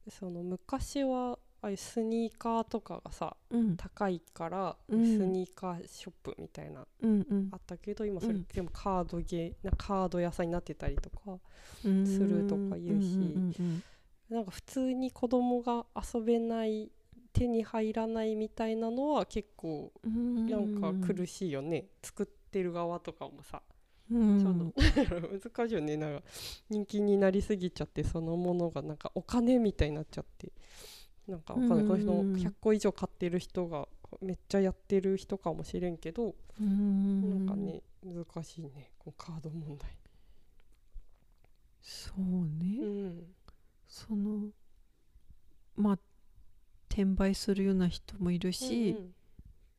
その昔はああいうスニーカーとかがさうん。高いから、うん。スニーカーショップみたいなうんうん。あったけど今それうんでもカードゲーなカード屋さんになってたりとかうん。するとか言うしんうんなんか普通に子供が遊べない手に入らないみたいなのは結構うんうんなんか苦しいよね、作ってる側とかもさ、うん。[LAUGHS] 難しいよね。なんか人気になりすぎちゃってそのものがなんかお金みたいになっちゃってなんかわかんない、うんこの人100個以上買ってる人がめっちゃやってる人かもしれんけど、うんなんかね難しいね。このカード問題。そうね、うん。そのまあ転売するような人もいるし、うん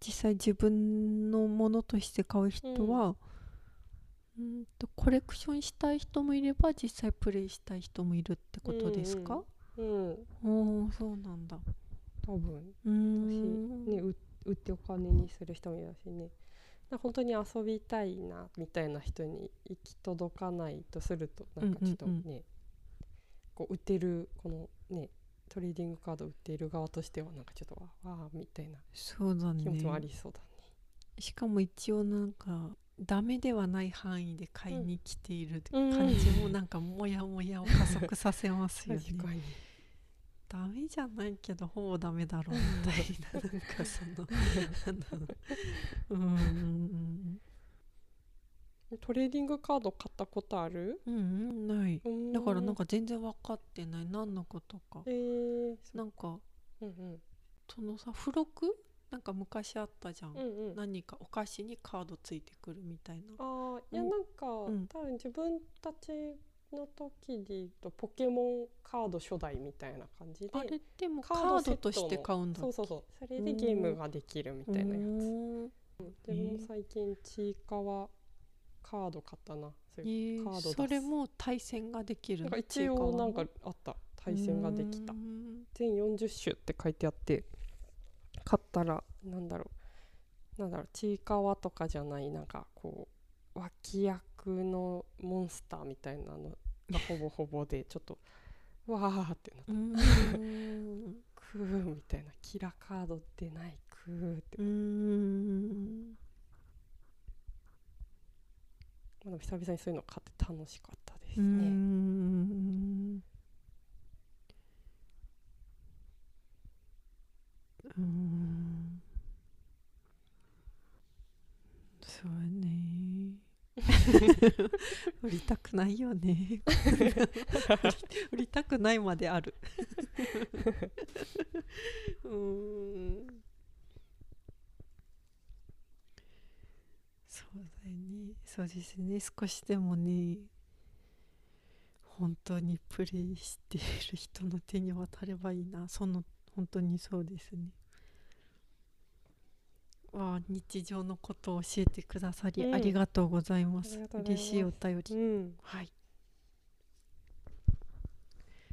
実際自分のものとして買う人は、うん、とコレクションしたい人もいれば実際プレイしたい人もいるってことですか、うん、おおそうなんだ。多分。うーん。ね、う売ってお金にする人もいるしね。だ本当に遊びたいなみたいな人に行き届かないとするとなんかちょっとね、うんこう売ってるこのねトレーディングカード売っている側としてはなんかちょっとわわーみたいなそうだね。気持ちもありそうだね。しかも一応なんかダメではない範囲で買いに来ているうん感じもなんかモヤモヤを加速させますよね。確かにダメじゃないけどほぼダメだろうみたいななんかその [LAUGHS] うんうんトレーディングカード買ったことある？うんない。うん。だからなんか全然分かってない。何のことか。えー、なんかうんうん。そのさ付録？なんか昔あったじゃん、うんうん。何かお菓子にカードついてくるみたいな。あーいやうん。なんか、ん。多分自分たちの時で言うとポケモンカード初代みたいな感じであれでもカカードとして買うんだそうそうそうそれでゲームができるみたいなやつ。うでも最近ちいかわカード買ったな。そうえーそれも対戦ができるな一応なんかあった。対戦ができた。うん。全40種って書いてあって買ったらなんだろう。なんだろう。ちいかわとかじゃないなんかこう脇役のモンスターみたいなのがほぼほぼでちょっとわーってなったうん。クーみたいなキラカード出ないクーって、うん。まあ、でも久々にそういうの買って楽しかったですうね。ん。うん。そうね [LAUGHS] 売りたくないよね。売りたくないまである。[LAUGHS] うん。そうだよね。そうですね。少しでもね本当にプレイしている人の手に渡ればいいな。その本当にそうですねわあ日常のことを教えてくださり、うん。ありがとうございます。嬉しいお便り。うん、はい。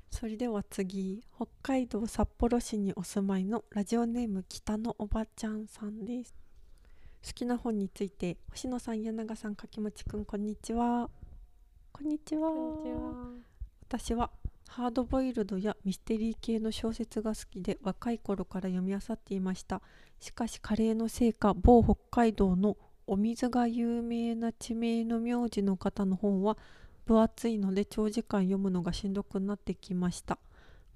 それでは次北海道札幌市にお住まいのラジオネーム北のおばちゃんさんです。好きな本について星野さん柳永さん柿持くんこんにちはこんにちは。こんにちは。私はハードボイルドやミステリー系の小説が好きで若い頃から読み漁っていました。しかしカレーのせいか某北海道のお水が有名な地名の名字の方の本は分厚いので長時間読むのがしんどくなってきました。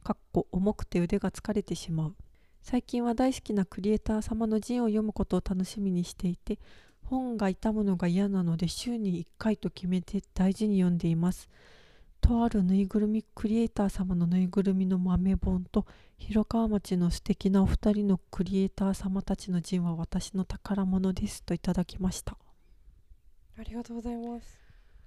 かっこ重くて腕が疲れてしまう。最近は大好きなクリエイター様の陣を読むことを楽しみにしていて本が傷むのが嫌なので週に1回と決めて大事に読んでいます。とあるぬいぐるみクリエイター様のぬいぐるみの豆本と広川町の素敵なお二人のクリエイター様たちの陣は私の宝物ですといただきました。ありがとうございます。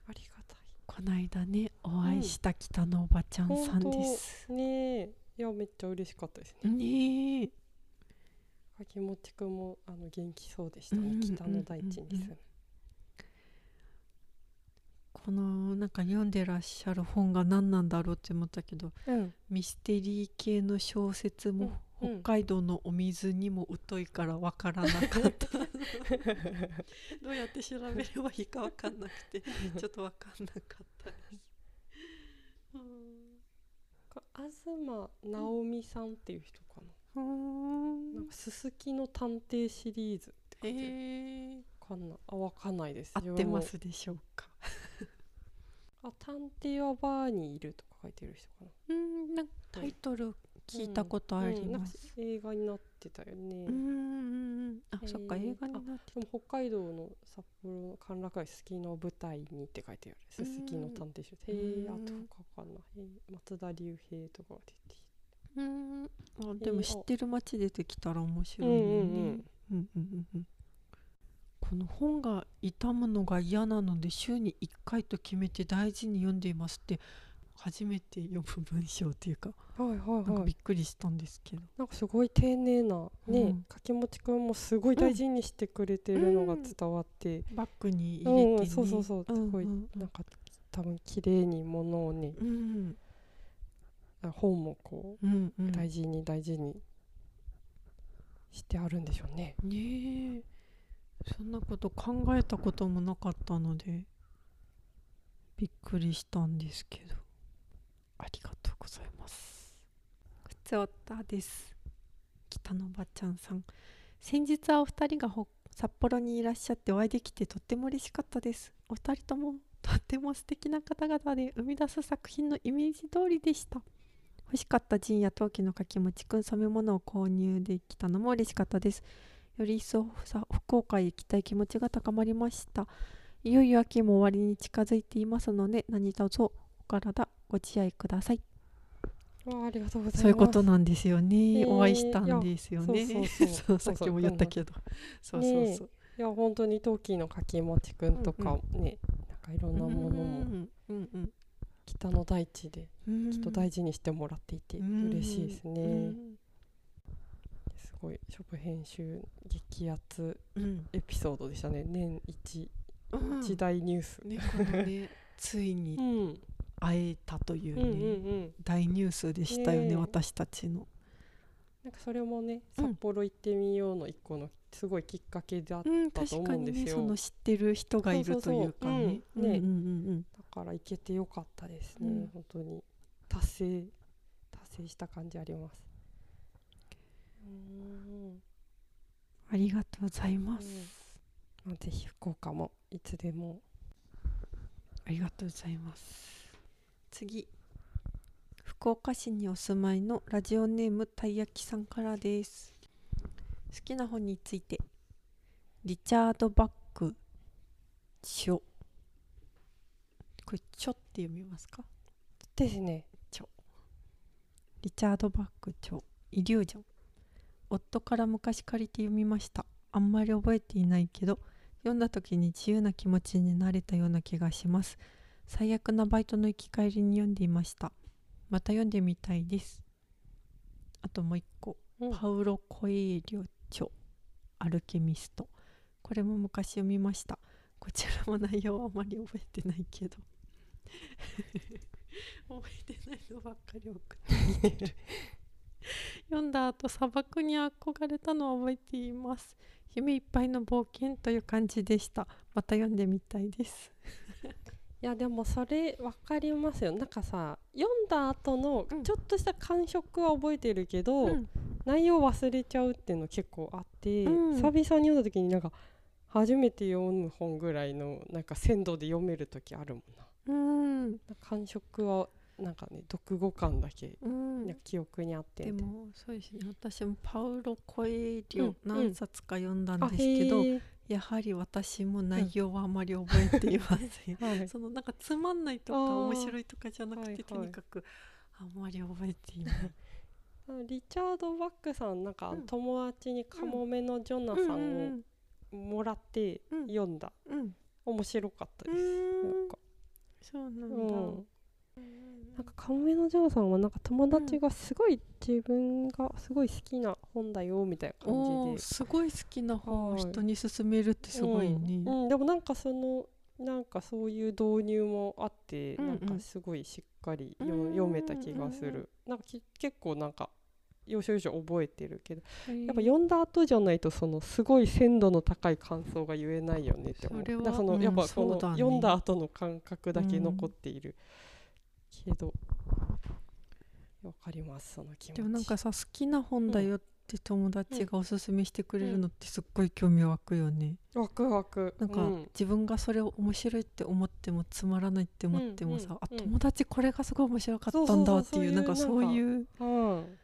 ありがたい。この間ねお会いした北のおばちゃんさんです、本当ねえ。いやめっちゃ嬉しかったですね。ねえ。柿もちくんもあの元気そうでしたね、うんうんうんうん。北の大地に住む、このなんか読んでらっしゃる本が何なんだろうって思ったけどうん。ミステリー系の小説も北海道のお水にも疎いからわからなかった。[LAUGHS] どうやって調べればいいかわかんなくてちょっとわかんなかったです。東直美さんっていう人かな、うー。んなんかすすきの探偵シリーズって書いてある。かんないあわかんないです。合ってますでしょうか？あ探偵はバーにいるとか書いてる人かな。うんなんかタイトル聞いたことありうんなんかます映画になってたよね、うんうんうん。あ、えー。そっか映画になってでも北海道の札幌の歓楽街すすきの舞台にって書いてある。すすきの探偵集。へえうん。あと他かな。へえ松田龍平とかが出てきうん。あでも知ってる街出てきたら面白いね、うんうん。うんうんうんうんこの本が傷むのが嫌なので週に1回と決めて大事に読んでいますって初めて読む文章っていうかはいはいなんかはいびっくりしたんですけど、なんかすごい丁寧なね、うん。柿もちくんもすごい大事にしてくれてるのが伝わって、バッグにうん入れてね、そうそうそう。すごいうんなんか多分綺麗に物をねうん。本もこうんうん。う大事に大事にしてあるんでしょうね。ねえそんなこと考えたこともなかったのでびっくりしたんですけど。ありがとうございます。ふつおたです。北のばちゃんさん。先日はお二人が札幌にいらっしゃってお会いできてとっても嬉しかったです。お二人ともとっても素敵な方々で生み出す作品のイメージ通りでした。欲しかったジンや陶器のかきもちくん染め物を購入できたのも嬉しかったです。より一層さ福岡へ行きたい気持ちが高まりました。いよいよ秋も終わりに近づいていますので何卒お体ご自愛ください。わあありがとうございます。そういうことなんですよね、へーお会いしたんですよね。[LAUGHS] そうそうそう。さっきも言ったけど。そうそうそう。いや本当に陶器の柿もちくんとかね、なんかいろんなものもうんうん北の大地でうんきっと大事にしてもらっていて嬉しいですね。うんすごいショップ編集激アツうん。エピソードでしたね。年一。うん。一大ニュース。ねこのね [LAUGHS] ついにうん。会えたというね、うんうんうん。大ニュースでしたよねねえ。私たちの。なんかそれもねうん。札幌行ってみようの一個のすごいきっかけだだうん、だと確かに思うんですよねその知ってる人がいるというかね。そうそうそう。うん。ねうんうんうん。から行けてよかったですね、うん。本当に。達成達成した感じあります。うんありがとうございます。まあ、ぜひ福岡もいつでもありがとうございます。次、福岡市にお住まいのラジオネームたい焼きさんからです。好きな本について、リチャード・バック著。これ、著って読みますか？ですね。リチャード・バック著イリュージョン夫から昔借りて読みました。あんまり覚えていないけど読んだ時に自由な気持ちになれたような気がします。最悪なバイトの行き帰りに読んでいました。また読んでみたいです。あともう一個。うんパウロ・コエーリョ著。アルケミスト。これも昔読みました。こちらも内容はあまり覚えてないけど。[LAUGHS] 覚えてないのばっかり送ってきてる [LAUGHS] [LAUGHS] 読んだ後砂漠に憧れたのを覚えています夢いっぱいの冒険という感じでした。また読んでみたいです。[LAUGHS] いやでもそれ分かりますよ。なんかさ読んだ後のうん。ちょっとした感触は覚えてるけど、うん。内容忘れちゃうっていうの結構あって、うん。久々に読んだ時になんか初めて読む本ぐらいのなんか鮮度で読める時あるもんな。うん。感触はなんかね読後感だけうん。記憶にあってでもそうですね。私もパウロ・コエリョうん何冊か読んだんあですけど、へー。やはり私も内容はあまり覚えていません。[LAUGHS] はい。そのなんかつまんないとか面白いとかじゃなくて、はいはい。とにかくあんまり覚えていない。[LAUGHS] リチャード・バックさんなんかうん。友達にカモメのジョナうんさんをもらってうん読んだ。うん。うん。面白かったうです。ん。なんか。そうなんだ。うんなんかカモメのジョナさんはなんか友達がすごい自分がすごい好きな本だよみたいなお感じで。ーすごい好きな本をはい人に勧めるってすごいね。うん。うん。でもなんかそのなんかそういう導入もあって、うんうん。なんかすごいしっかり読めた気がする、なんかき結構なんか要所要所覚えてるけどややっぱ読んだ後じゃないとそのすごい鮮度の高い感想が言えないよねって思う。それはだからその、うんやっぱこの、読んだ後の感覚だけ残っている、けど。わかりますその気持ち。でもなんかさ好きな本だよって友達がおすすめしてくれるのってすっごい興味湧くよね。ワクワクなんか、うん。自分がそれを面白いって思ってもつまらないって思ってもさ、うんうんあうん。友達これがすごい面白かったんだっていうなんかそういううん。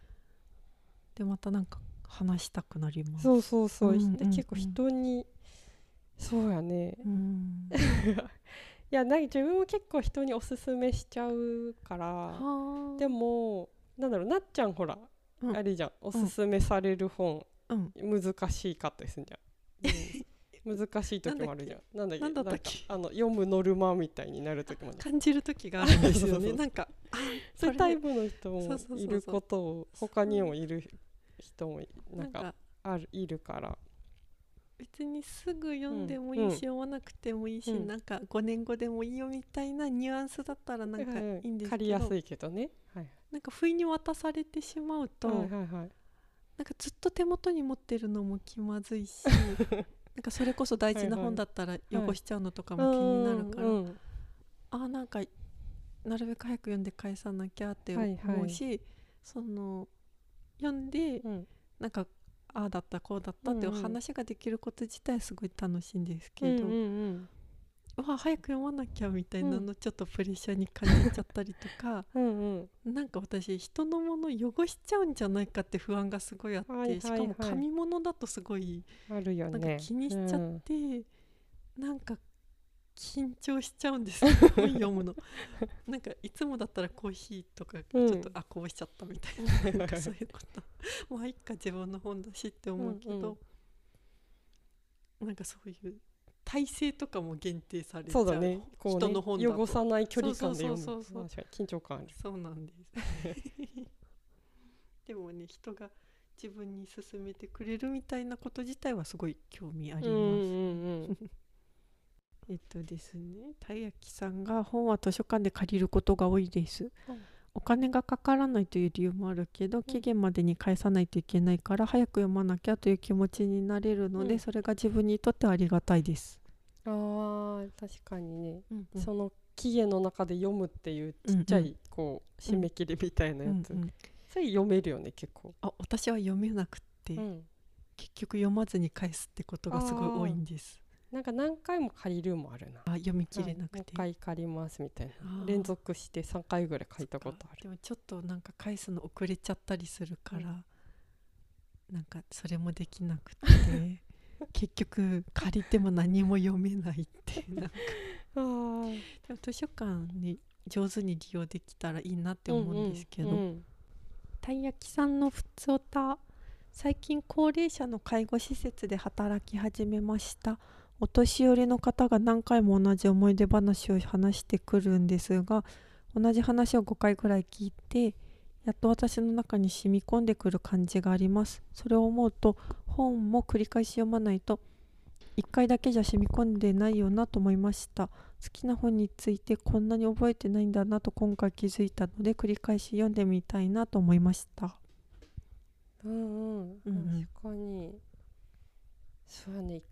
でまたなんか話したくなります。そうそうそう、うんうんうん。で結構人にそうやね。うん [LAUGHS] いやな自分も結構人におすすめしちゃうから。はあ。でもなんだろうなっちゃんほら、うん。あれじゃん。おすすめされる本、うん。難しかったりすんじゃん、う [LAUGHS] ん難しい時もあるじゃん。なんだっけ？なんだっけ？あの読むノルマみたいになる時もね感じる時がある。んですよねなんかあそういうタイプの人もいることを他にもいる人もなんかあるいるから別にすぐ読んでもいいし、うん読まなくてもいいし、うん。なんか5年後でもいいよみたいなニュアンスだったらなんかいいんですけど、借りやすいけどね、はい、なんか不意に渡されてしまうと、はいはいはい。なんかずっと手元に持ってるのも気まずいし [LAUGHS] なんかそれこそ大事な本だったら汚しちゃうのとかも気になるから、うんうん。あーなんかなるべく早く読んで返さなきゃってはいはい。思うし、その読んでうん。なんかああだったこうだったっていううんうん。話ができること自体すごい楽しいんですけど、うんうんうわ早く読まなきゃみたいなのちょっとプレッシャーに感じちゃったりとか、うんうん。なんか私人のもの汚しちゃうんじゃないかって不安がすごいあって、はいはいはい。しかも紙物だとすごいあるよなんかね気にしちゃうん。って、なんか緊張しちゃうんですよ本読むの。[LAUGHS] なんかいつもだったらコーヒーとかちうんょっと、あこうしちゃったみたいななんかそういうこと。まあいっか自分の本だしって思うけど、なんかそういう体勢とかも限定されちゃそううだね。こうね人の本だと。汚さない距離感で読む。そうそうそうそう。確かに緊張感ある。そうなんです。[LAUGHS] でもね人が自分に勧めてくれるみたいなこと自体はすごい興味あります、うんうんうんえっとですねたい焼きさんが本は図書館で借りることが多いです、うんお金がかからないという理由もあるけど期限までに返さないといけないから早く読まなきゃという気持ちになれるので、うん。それが自分にとってありがたいです、あー確かにね。うんその期限の中で読むっていうちっちゃいこう締め切りみたいなやつ。うんうん。それ読めるよね結構。あ私は読めなくって、うん。結局読まずに返すってことがすごい多いんですなんか何回も借りるもあるな。あ読み切れなくて、はいもう一回借りますみたいな。連続して3回ぐらい借りたことある。でもちょっとなんか返すの遅れちゃったりするから、なんかそれもできなくて。[LAUGHS] 結局借りても何も読めないっていうなんか。[LAUGHS] あー。でも図書館に上手に利用できたらいいなって思うんですけど、うんうん。たい焼きさんのふつおた最近高齢者の介護施設で働き始めましたお年寄りの方が何回も同じ思い出話を話してくるんですが同じ話を5回くらい聞いてやっと私の中に染み込んでくる感じがあります。それを思うと本も繰り返し読まないと1回だけじゃ染み込んでないよなと思いました。好きな本についてこんなに覚えてないんだなと今回気づいたので繰り返し読んでみたいなと思いました。うんうん。うんうん。確かに。そうやね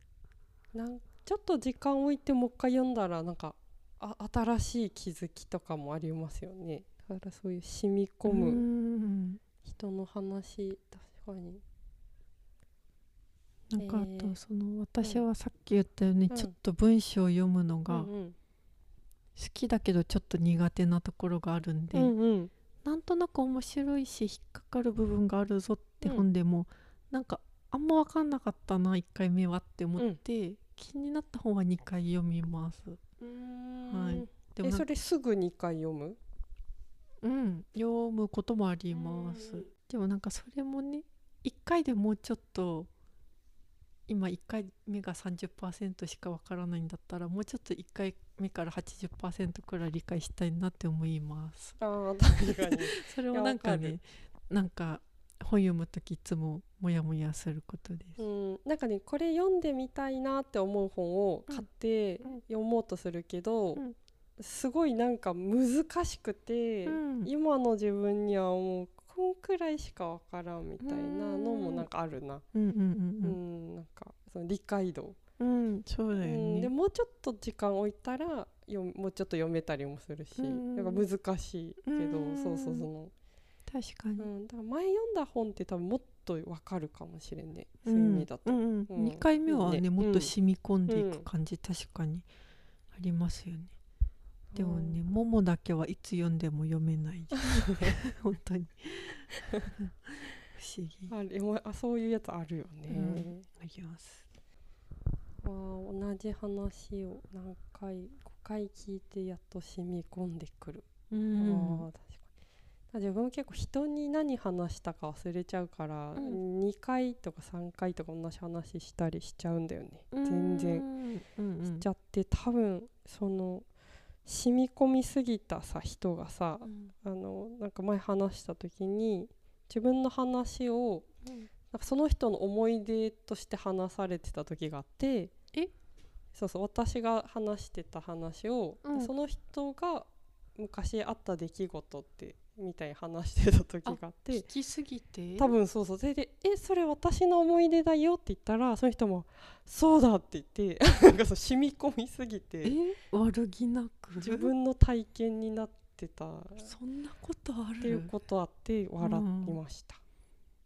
なんちょっと時間置いてもう一回読んだらなんかあ新しい気づきとかもありますよね。だからそういう染み込うむん。人の話確かに。なんかあとえー。その私はさっき言ったようにうん。ちょっと文章を読むのうがんうん。きだけどちょっと苦手なところがあるんで、なんとなく面白いし引っかかる部分があるぞってうん本でも、なんかあんま分かんなかったな1回目はって思って、気になった本は2回読みます。はい。でもそれすぐ2回読む？うん。読むこともあります、うん。でもなんかそれもね1回でもうちょっと今1回目が30%しかわからないんだったらもうちょっと1回目から80%くらい理解したいなって思います。あー確かに。[LAUGHS] それをなんかねなんか本読む時いつもモヤモヤすることです、うん、なんかねこれ読んでみたいなって思う本を買ってうん。うん。読もうとするけど、うん。すごいなんか難しくて、うん。今の自分にはもうこんくらいしかわからんみたいなのもなんかあるな、うんうんううん。んなんかその理解度、うん、うん、そうだようん、ねでもうちょっと時間置いたらよもうちょっと読めたりもするし、うんなんか難しいけど、うん。そうそうその、確かに、うん、だから前読んだ本って多分もっとわかるかもしれん。ね、そういう意味だと。うんうん。うん。2回目はねね。もっと染み込んでいく感じ、確かにありますよね。でもね「もも」だけはいつ読んでも読めない [LAUGHS] 本当に。不思議。あれもあそういうやつあるよね、うん。あります。わあ同じ話を何回5回聞いてやっと染み込んでくる、うあん。ー確かにだ自分結構人に何話したか忘れちゃうから、うん。2回とか3回とか同じ話したりしちゃうんだよね。全然。うんうん。しちゃって多分その染み込みすぎたさ人がさうん。あのなんか前話した時に自分の話をうん。なんかその人の思い出として話されてた時があってえ？そうそう私が話してた話を、うん。その人が昔あった出来事ってみたいに話してた時があって。聞きすぎて？多分そうそう。それで「えそれ私の思い出だよ」って言ったらその人も「そうだ」って言って [LAUGHS] なんかそう染み込みすぎえ？て悪気なく？自分の体験になってた。っそんなことある？ていうことあって笑いました。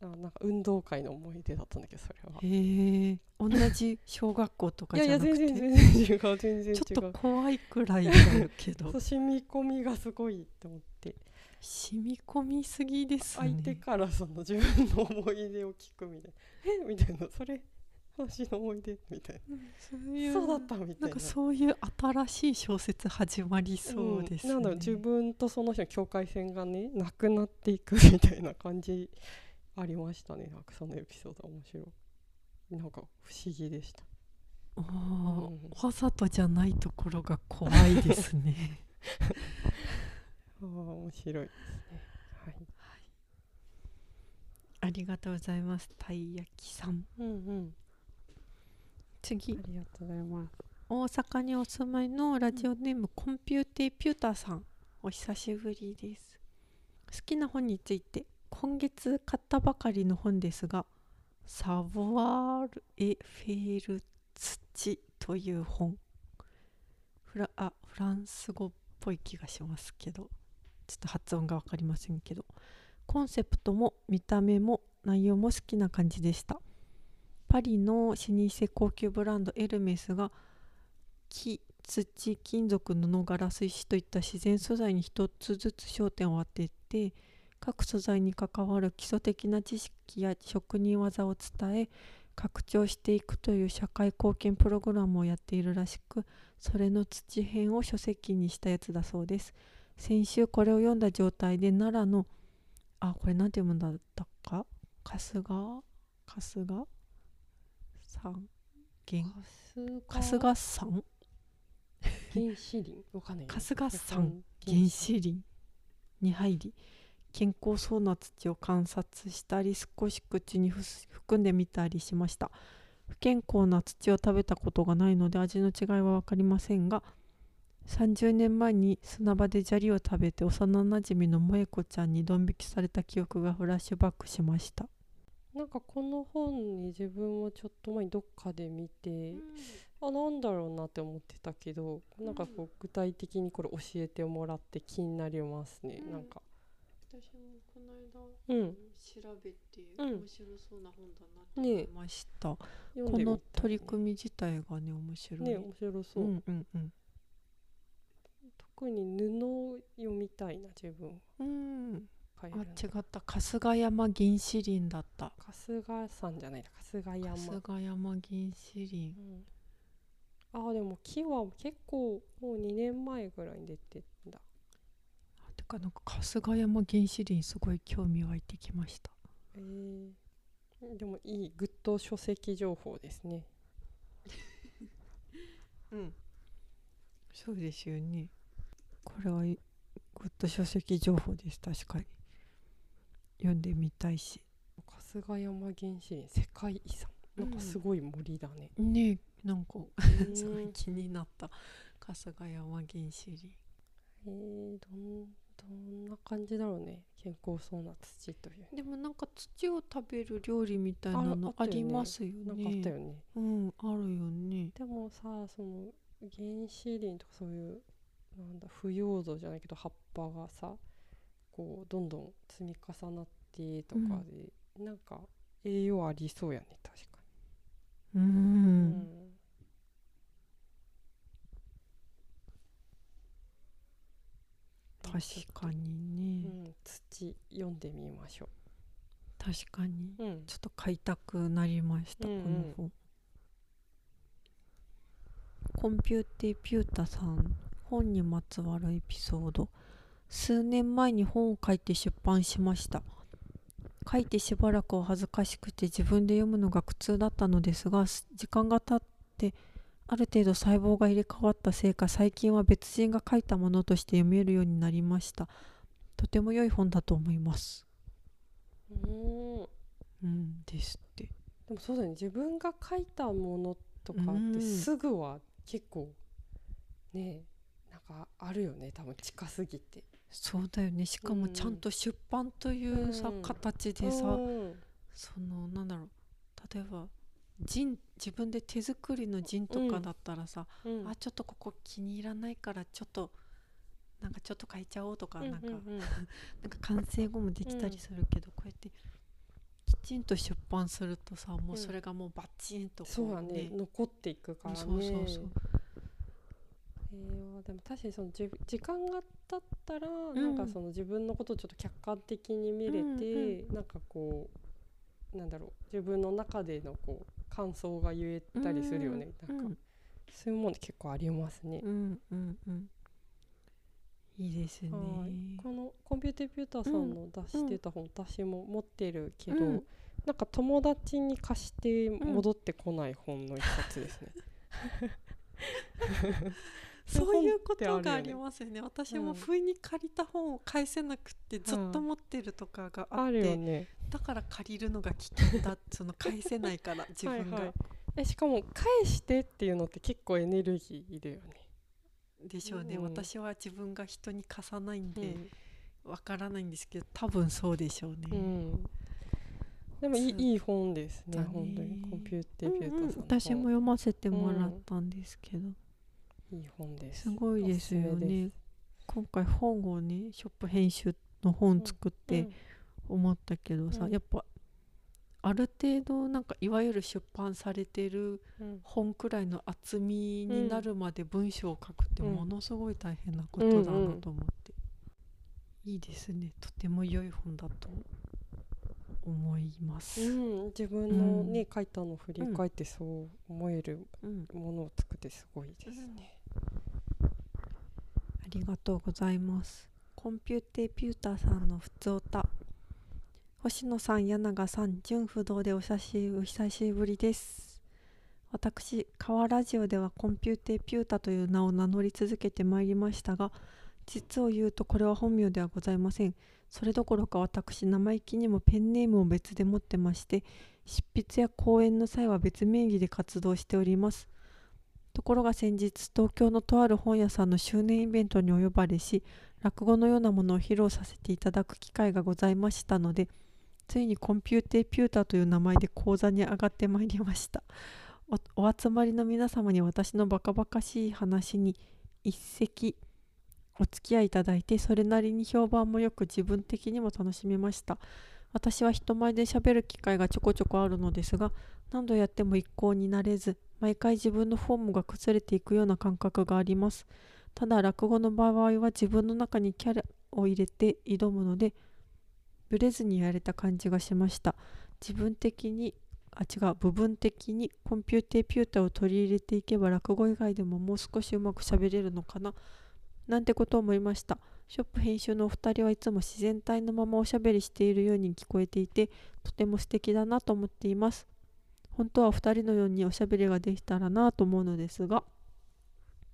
あなんか運動会の思い出だったんだけどそれは。へえ。同じ小学校とかいやいやじゃなくて？全然全然違う全然違う。ちょっと怖いくらいだけど。[LAUGHS] 染み込みがすごいって思って染み込みすぎですね。相手からその自分の思い出を聞くみたいな「え？みたいな「それ私の思い出」みたいそういうな「そうだった」みたな。いんなかそういう新しい小説始まりそうですね、ん。なんだろう自分とその人の境界線がねなくなっていくみたいな感じありましたね。なんかそのエピソード面白い。なんか不思議でした。あー。うん。わざとじゃないところが怖いですね [LAUGHS] ああ面白いですね。はい。ありがとうございます。たい焼きさん。うんうん。次。ありがとうございます大阪にお住まいのラジオネーム、コンピューティピューターさん。お久しぶりです。好きな本について。今月買ったばかりの本ですがサヴワール・エフェル土という本。フラあフランス語っぽい気がしますけどちょっと発音が分かりませんけど。コンセプトも見た目も内容も好きな感じでした。パリの老舗高級ブランドエルメスが木土金属布ガラス石といった自然素材に一つずつ焦点を当てて各素材に関わる基礎的な知識や職人技を伝え拡張していくという社会貢献プログラムをやっているらしくそれの土編を書籍にしたやつだそうです。先週これを読んだ状態で奈良のあこれなんて読むんだったか？春日？春日？さん原春日山原始林？わかんないね。春日山うん原始林に入り健康そうな土を観察したり少し口に含んでみたりしました。不健康な土を食べたことがないので味の違いは分かりませんが30年前に砂場で砂利を食べて幼なじみの萌子ちゃんにドン引きされた記憶がフラッシュバックしました、なんかこの本に自分もちょっと前にどっかで見て、あなんだろうなって思ってたけどなんかこう具体的にこれ教えてもらって気になりますね、うん。なんか。私もこの間うん。調べてうん。面白そうな本だなとね思いました、ねこの取り組み自体がね面白い、ね面白そう。う、んうんうん特に布を読みたいな自分。はうん。あ違った。春日山原始林だった。春日山じゃないな。春日山。春日山原始林うん、あでも木は結構もう2年前ぐらいに出てんだ。あてかなんか春日山原始林すごい興味湧いてきました。えー、でもいいグッド書籍情報ですね。[LAUGHS] うん。そうですよねこれはグッド書籍情報です確かに読んでみたいし。春日山原始林世界遺産。なんかすごい森だね、ねえなんかうんすごい気になった春日山原始林えー、どんどんな感じだろうね。健康そうな土という。でもなんか土を食べる料理みたいなのあああったよね。りますよなんかあっねたよね。うんあるよね。でもさその原始林とかそういうなんだ腐葉土じゃないけど葉っぱがさこうどんどん積み重なってとかで、なんか栄養ありそうやね確かうに、ん。確かにね、うん、土読んでみましょ確かに。う、うん、ちょっと買いたくなりました、うんうん。この本。コンピューテピュータさん本にまつわるエピソード。数年前に本を書いて出版しました。書いてしばらくは恥ずかしくて自分で読むのが苦痛だったのですがす時間が経ってある程度細胞が入れ替わったせいか最近は別人が書いたものとして読めるようになりました。とても良い本だと思います。うんうんですって。でもそうだよね。自分が書いたものとかってうん。すぐは結構ねなんかあるよね多分近すぎて。そうだよね。しかもちゃんと出版というさ、うん。形でさ、うん。そのなんだろう。例えばジン自分で手作りのジンとかだったらさ、うん。あちょっとここ気に入らないからちょっとなんかちょっと変えちゃおうとか、うんなんかうん。う [LAUGHS] んなんか完成後もできたりするけど、こうやってきちんと出版するとさもうそれがもうバッチンとこそうだね。残っていくからね。そうそうそうえーでも確かにそのじ時間が経ったら、ん。なんかその自分のことをちょっと客観的に見れて、うんなんかこうなんだろう自分の中でのこう感想が言えたりするよね、うんなんかそういうもの結構ありますね。うんうんうん。いいですね。はい。このコンピューテピューターさんの出してた本、私も持ってるけど、うん。なんか友達に貸して戻ってこない本の一冊ですね。そういうことがありますよね。私も不意に借りた本を返せなくってずっと持ってるとかがああって、るよね。だから借りるのが危険だその返せないから [LAUGHS] 自分が、はいはい。えしかも返してっていうのって結構エネルギーだよね。でしょうね、うん。私は自分が人に貸さないんでうん。わからないんですけど多分そうでしょうね、うん。でもいいいい本ですね本当に。コンピューテうんピューターさんの本、うん。私も読ませてもらったんですけど、いい本です。すごいですよね。今回本をねショップ編集の本作ってうん思ったけどさ、うん。やっぱある程度なんかいわゆる出版されてるうん。本くらいの厚みになるまで文章を書くってうん。ものすごい大変なことだなと思って、いいですね。とても良い本だと思います、うん、自分のね、うん。書いたのを振り返ってそう思えるうん。ものを作ってすごいですね。ありがとうございます。コンピューテピューターさんのふつおた。星野さん、柳永さん、純不動でお久しお久しぶりです。私、川ラジオではコンピューテピュータという名を名乗り続けてまいりましたが、実を言うとこれは本名ではございません。それどころか私、生意気にもペンネームを別で持ってまして、執筆や講演の際は別名義で活動しております。ところが先日東京のとある本屋さんの周年イベントにお呼ばれし落語のようなものを披露させていただく機会がございましたのでついにコンピューテーピューターという名前で高座に上がってまいりました。おお集まりの皆様に私のバカバカしい話に一席お付き合いいただいてそれなりに評判もよく自分的にも楽しめました。私は人前で喋る機会がちょこちょこあるのですが何度やっても一向になれず毎回自分のフォームが崩れていくような感覚があります。ただ落語の場合は自分の中にキャラを入れて挑むのでブレずにやれた感じがしました。自分的にあ違う部分的にコンピューテーピューターを取り入れていけば落語以外でももう少しうまくしゃべれるのかななんてことを思いました。ショップ編集のお二人はいつも自然体のままおしゃべりしているように聞こえていてとても素敵だなと思っています。本当はお二人のようにおしゃべりができたらなと思うのですが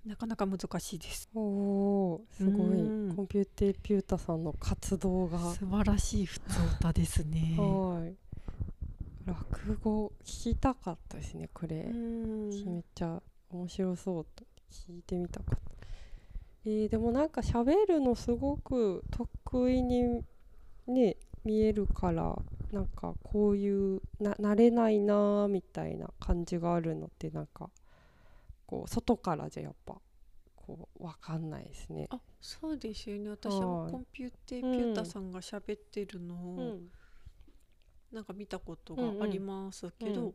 なかなか難しいです。おおーすごい。うん。コンピューテピュータさんの活動が。素晴らしい普通歌ですね。はい。落語聞きたかったですねこれ、うん。めっちゃ面白そうと聞いてみたかった。えーでもなんか喋るのすごく得意にね見えるからなんかこういうな慣れないなーみたいな感じがあるのってなんかこう外からじゃやっぱこう分かんないですね。あそうですよね。私ははいコンピューテーピューターさんが喋ってるのを、うん。なんか見たことがありますけど、うん。うん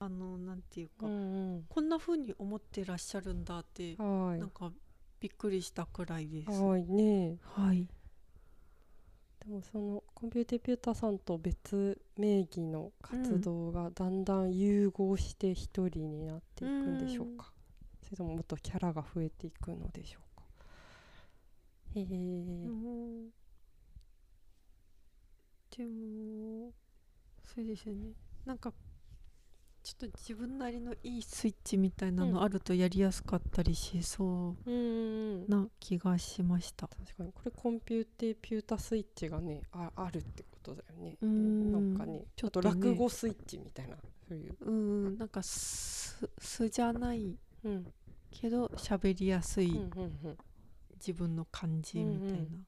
あのなんていうか、うんこんな風に思ってらっしゃるんだって、なんかびっくりしたくらいです。はいね。はい、でもそのコンピューテピュータさんと別名義の活動がだんだん融合して一人になっていくんでしょうか、それとももっとキャラが増えていくのでしょうか。へえ、うん。でもそうですね。なんかちょっと自分なりのいいスイッチみたいなのあるとやりやすかったりしそうんうんうな気がしました。確かにこれコンピューテピュータスイッチがねああるってことだよね。うん。なんかねちょっと落語スイッチみたいなそういう、うんなんか素素じゃないうん。けど喋りやすいうんうんうん。自分の感じみたいな。うんうん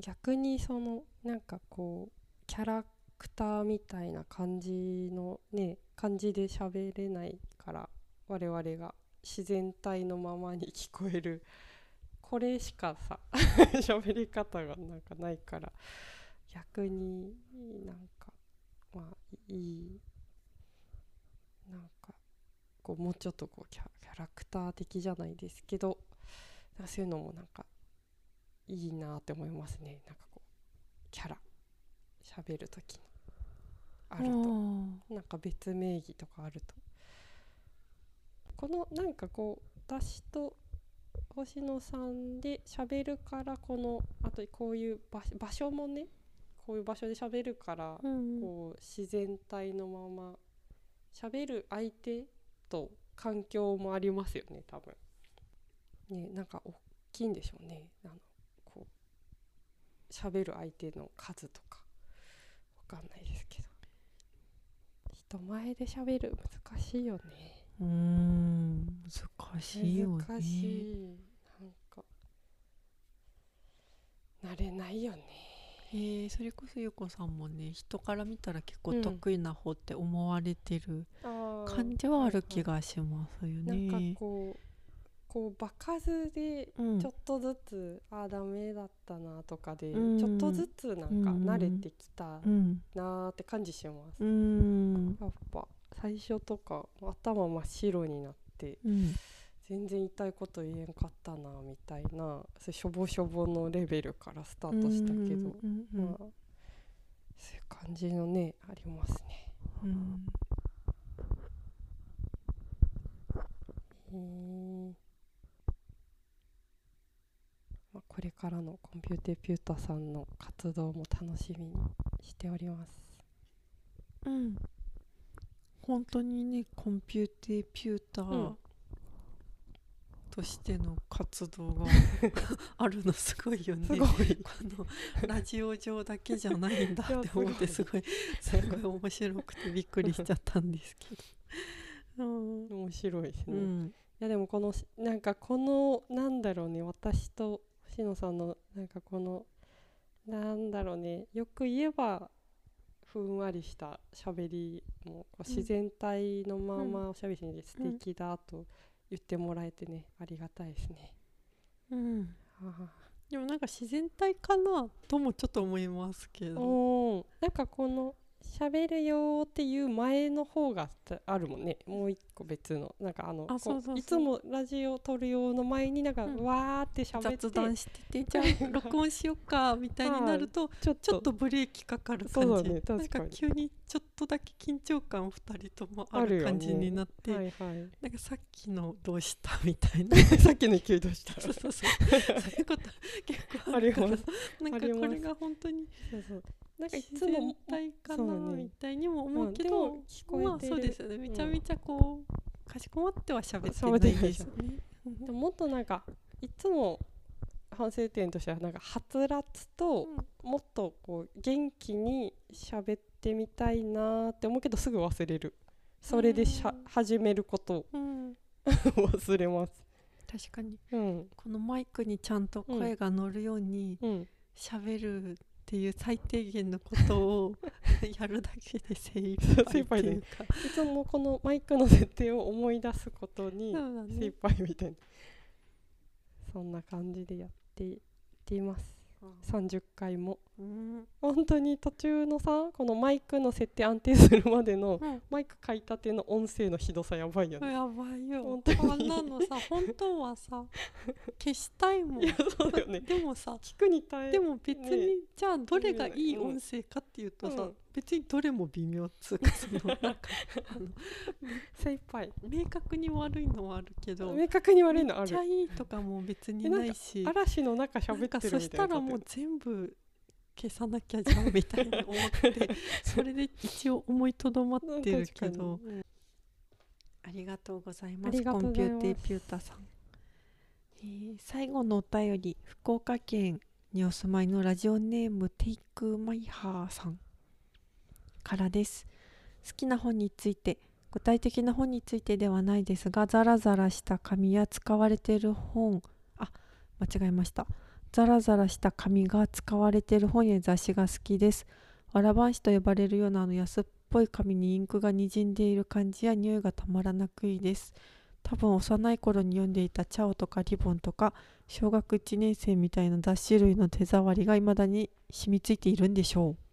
逆にそのなんかこうキャラクターみたいな感じのね感じで喋れないから我々が自然体のままに聞こえる。これしかさ [LAUGHS] 喋り方がなんかないから逆になんかまあいいなんかこうもうちょっとこうキャキャラクター的じゃないですけどそういうのもなんかいいなって思いますね。なんかこうキャラ喋る時の。あると。なんか別名義とかあると。このなんかこう私と星野さんで喋るからこのあとこういう場場所もねこういう場所で喋るからうん。こう自然体のまま喋る相手と環境もありますよね多分。ねなんか大きいんでしょうね。あのこう喋る相手の数とか。わかんないですけど人前で喋る。難しいよね。うーん難しいよね。難しいなんか慣れないよね。えーそれこそゆこさんもね人から見たら結構うん得意な方って思われてる感じはある気がしますよなんかね。こうこう場数でうん。ちょっとずつ、ああダメだったなとかで、うん。ちょっとずつなんかうん。慣れてきたうんなーって感じします、うーん。やっぱ最初とか頭真っ白になってうん。全然言いたいこと言えんかったなみたいなそしょぼしょぼのレベルからスタートしたけど、うんうんうんまあそういう感じのねありますね。うん。へーまあ、これからのコンピューテピュータさんの活動も楽しみにしております。うん本当にねコンピューテーピュータうーんとしての活動が [LAUGHS] あるのすごいよね。すごいこのラジオ上だけじゃないんだって思ってすすごいすごい面白くてびっくりしちゃったんですけど。う [LAUGHS] ん面白いですね。いうんやでもこのしなんかこのなんだろうね私と星野さんのなんかこのなんだろうねよく言えばふんわりした喋りもこううん。自然体のままおしゃべりで素敵だと言ってもらえてねありがたいですね。うん。あ。でもなんか自然体かなともちょっと思いますけーど。なんかこの喋るよーっていう前の方があるもんね。もう一個別の。なんかあのいつもラジオ撮るよの前になんか、うん。わーって喋って。雑談しててじゃあ [LAUGHS] 録音しようかみたいになるとちょっと。ちょっとブレーキかかる感じ、ねなん確か急にちょっとだけ緊張感2人ともあある感じになって、はいはい。なんかさっきのどうしたみたいな。[LAUGHS] さっきの勢いどうした？そうそうそう。そういうこと結構あるからなんかこれが本当にそうそうなんかい自つも然体かなみたいにも思うけうんど、でも聞こえまあそうですよね。めちゃめちゃこう、かしこまっては喋ってないですよね。でももっとなんかいつも反省点としてはなんかはつらつともっとこう元気に喋ってみたいなーって思うけどすぐ忘れる。それでしゃうん。始めること。を忘れます。確かに。うん。このマイクにちゃんと声が乗るようにうん。喋るっていう最低限のことを [LAUGHS] やるだけで精一杯っていうか。いつもこのマイクの設定を思い出すことに精一杯みたいな。そんな感じでやっていっています30回も。うん。本当に途中のさこのマイクの設定安定するまでのうん。マイク買いたての音声のひどさやばいよね。やばいよ。本当に。こんなのさ本当はさ消したいもん。いやそうだよね。でもさ聞くに耐えでも別に、ねじゃあどれがいいうん。音声かっていうとさ、うん別にどれも微妙っつうかそのなんかあの [LAUGHS] 精一杯。明確に悪いのはあるけど明確に悪いのある。めっちゃいいとかも別にないし。嵐の中喋ってるみそしたらいなもう全部消さなきゃじゃんみたいに思ってそれで一応思いとどまってるけど。ありがとうございまありす。コンがとうございますピューテーピュータさん、えー最後のお便り福岡県にお住まいのラジオネームテイクマイハーさんからです。好きな本について具体的な本についてではないですがザラザラした紙や使われている本あ間違えました。ザラザラした紙が使われている本や雑誌が好きです。わらばんしと呼ばれるようなあの安っぽい紙にインクがにじんでいる感じや匂いがたまらなくいいです。多分幼い頃に読んでいたチャオとかリボンとか小学1年生みたいな雑誌類の手触りが未だに染みついているんでしょう。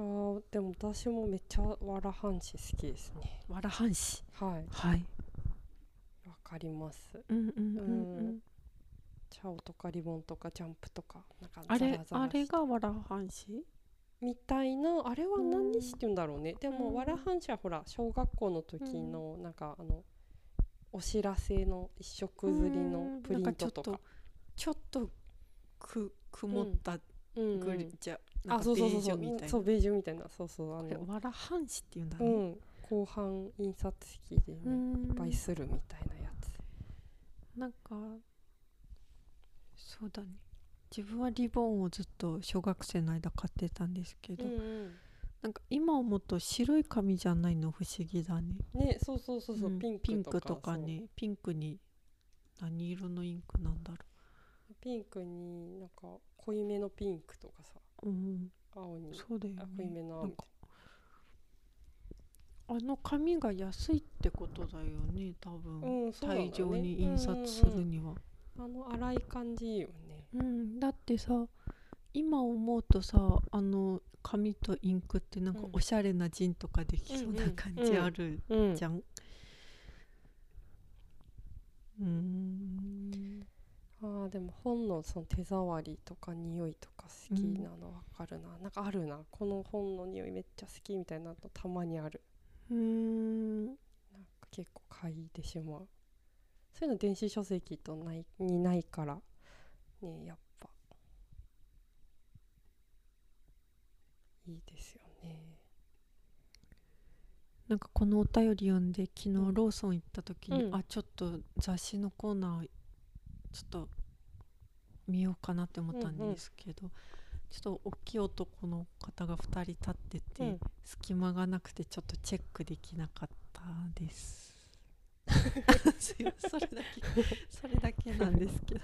あーでも私もめっちゃわら半紙好きですね。うわら半紙はい。はい。わかります。うんうんうんうん。うん。チャオとかリボンとかジャンプとかなんかあれあれがわら半紙みたいなあれは何にしてんだろうね。でうん。もわら半紙はほら小学校の時のなんかあのお知らせの一色刷りのプリントとか。ちょっとく曇ったうん。うん。グリじゃ、あかそうそうそうそう。そうベージュみたいな。そうそうあの。わら半紙っていうんだね、うん。後半印刷式でねうんいっぱいするみたいなやつ。なんかそうだね。自分はリボンをずっと小学生の間買ってたんですけど、うんなんか今思うと白い紙じゃないの不思議だね。うんねそうそうそうそう。うん。ピンクとか。クとかね。ピンクに何色のインクなんだろそう。ピンクになんか濃いめのピンクとかさう、うん、青にそうだよあ濃いの青みたいあの紙が安いってことだよね多分、なうん大量に印刷するには、あの粗い感じいいよね。うん、だってさ今思うとさあの紙とインクってなんかうん。おしゃれなジンとかできそううんうなん感じあるうんじゃん。うーんあーでも本のその手触りとか匂いとか好きなのわかるな、なんかあるな。この本の匂いめっちゃ好きみたいなのたまにある。うーん。なんか結構嗅いでしまう。そういうの電子書籍とないにないから。ねやっぱ。いいですよね。なんかこのお便り読んで昨日うんローソン行った時に、うん。あちょっと雑誌のコーナーちょっと見ようかなって思ったんですけど、ちょっと大きい男の方が2人立ってて、うん。隙間がなくてちょっとチェックできなかったです。[LAUGHS] それだけそれだけなんですけど。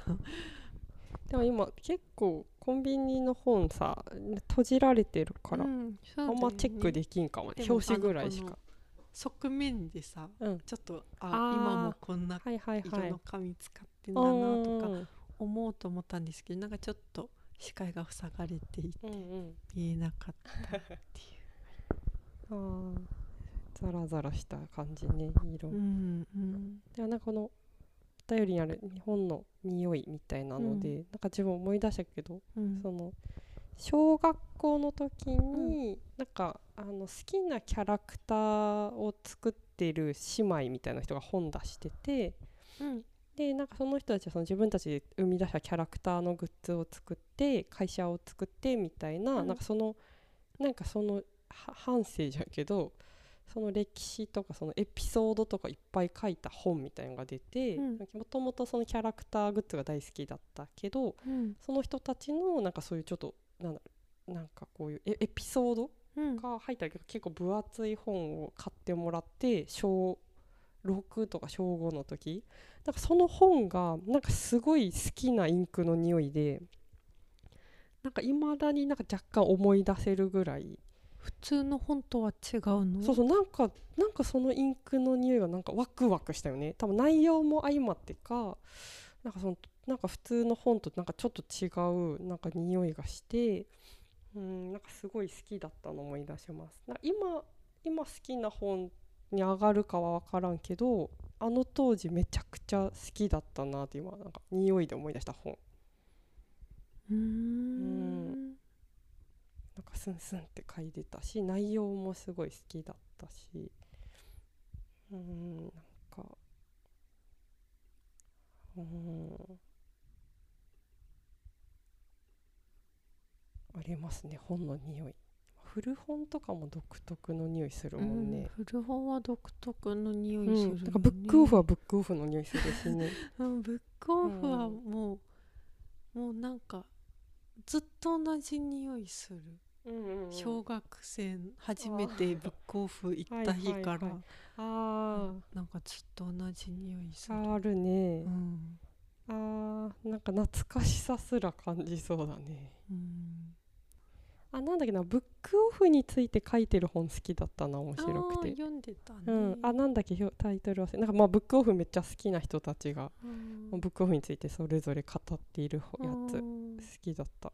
でも今結構コンビニの本さ閉じられてるから、うんそうあんまチェックできんかもね。表紙ぐらいしか側面でさうん。ちょっとあ今もこんな色はいの紙使ってんだなとかうん。思うと思ったんですけどなんかちょっと視界が塞がれていてうんうん。見えなかったっていう。あー。ザラザラした感じね色、うんうん。でもなんかこの頼りにある日本の匂いみたいなので、なんか自分思い出したけど、うん。その小学校の時に、なんかあの好きなキャラクターを作ってる姉妹みたいな人が本出しててうん。でなんかその人たちはその自分たちで生み出したキャラクターのグッズを作って会社を作ってみたいな,、うん。なんかそのなんかそのは半生じゃんけどその歴史とかそのエピソードとかいっぱい書いた本みたいなのが出てうん。もともとそのキャラクターグッズが大好きだったけどうん。その人たちのなんかそういうちょっとなんだなんかこういうエエピソードうん。が入ったけど結構分厚い本を買ってもらって小6とか小5の時。なんかその本がなんかすごい好きなインクの匂いでなんかいまだになんか若干思い出せるぐらい。普通の本とは違うの？そうそうなんかなんかそのインクの匂いがなんかワクワクしたよね。多分内容も相まってかなんかそのなんか普通の本となんかちょっと違うなんか匂いがしてうんなんかすごい好きだったのを思い出します。な今今好きな本に上がるかは分からんけどあの当時めちゃくちゃ好きだったなって今なんか匂いで思い出した本。うーん。なんかスンスンって書いてたし内容もすごい好きだったし。うんなんか。うんありますね本の匂い。古本とかも独特の匂いするもんね、うん古本は独特の匂いうんするよね、なんかブックオフはブックオフの匂いするしね。[LAUGHS] うんブックオフはうん。もう、もうなんかずっと同じ匂いする、うんうんうん。小学生初めてブックオフ行った日から、はいあなんかずっと同じ匂いする、ーあるね、うん。あーなんか懐かしさすら感じそうだね。うん、あなんだっけなブックオフについて書いてる本好きだったな面あ白くて。ー読んでたね、うん、あなんだっけタイトル忘れなんかまあブックオフめっちゃ好きな人たちが、うん。ブックオフについてそれぞれ語っているほやつ好うんきだった。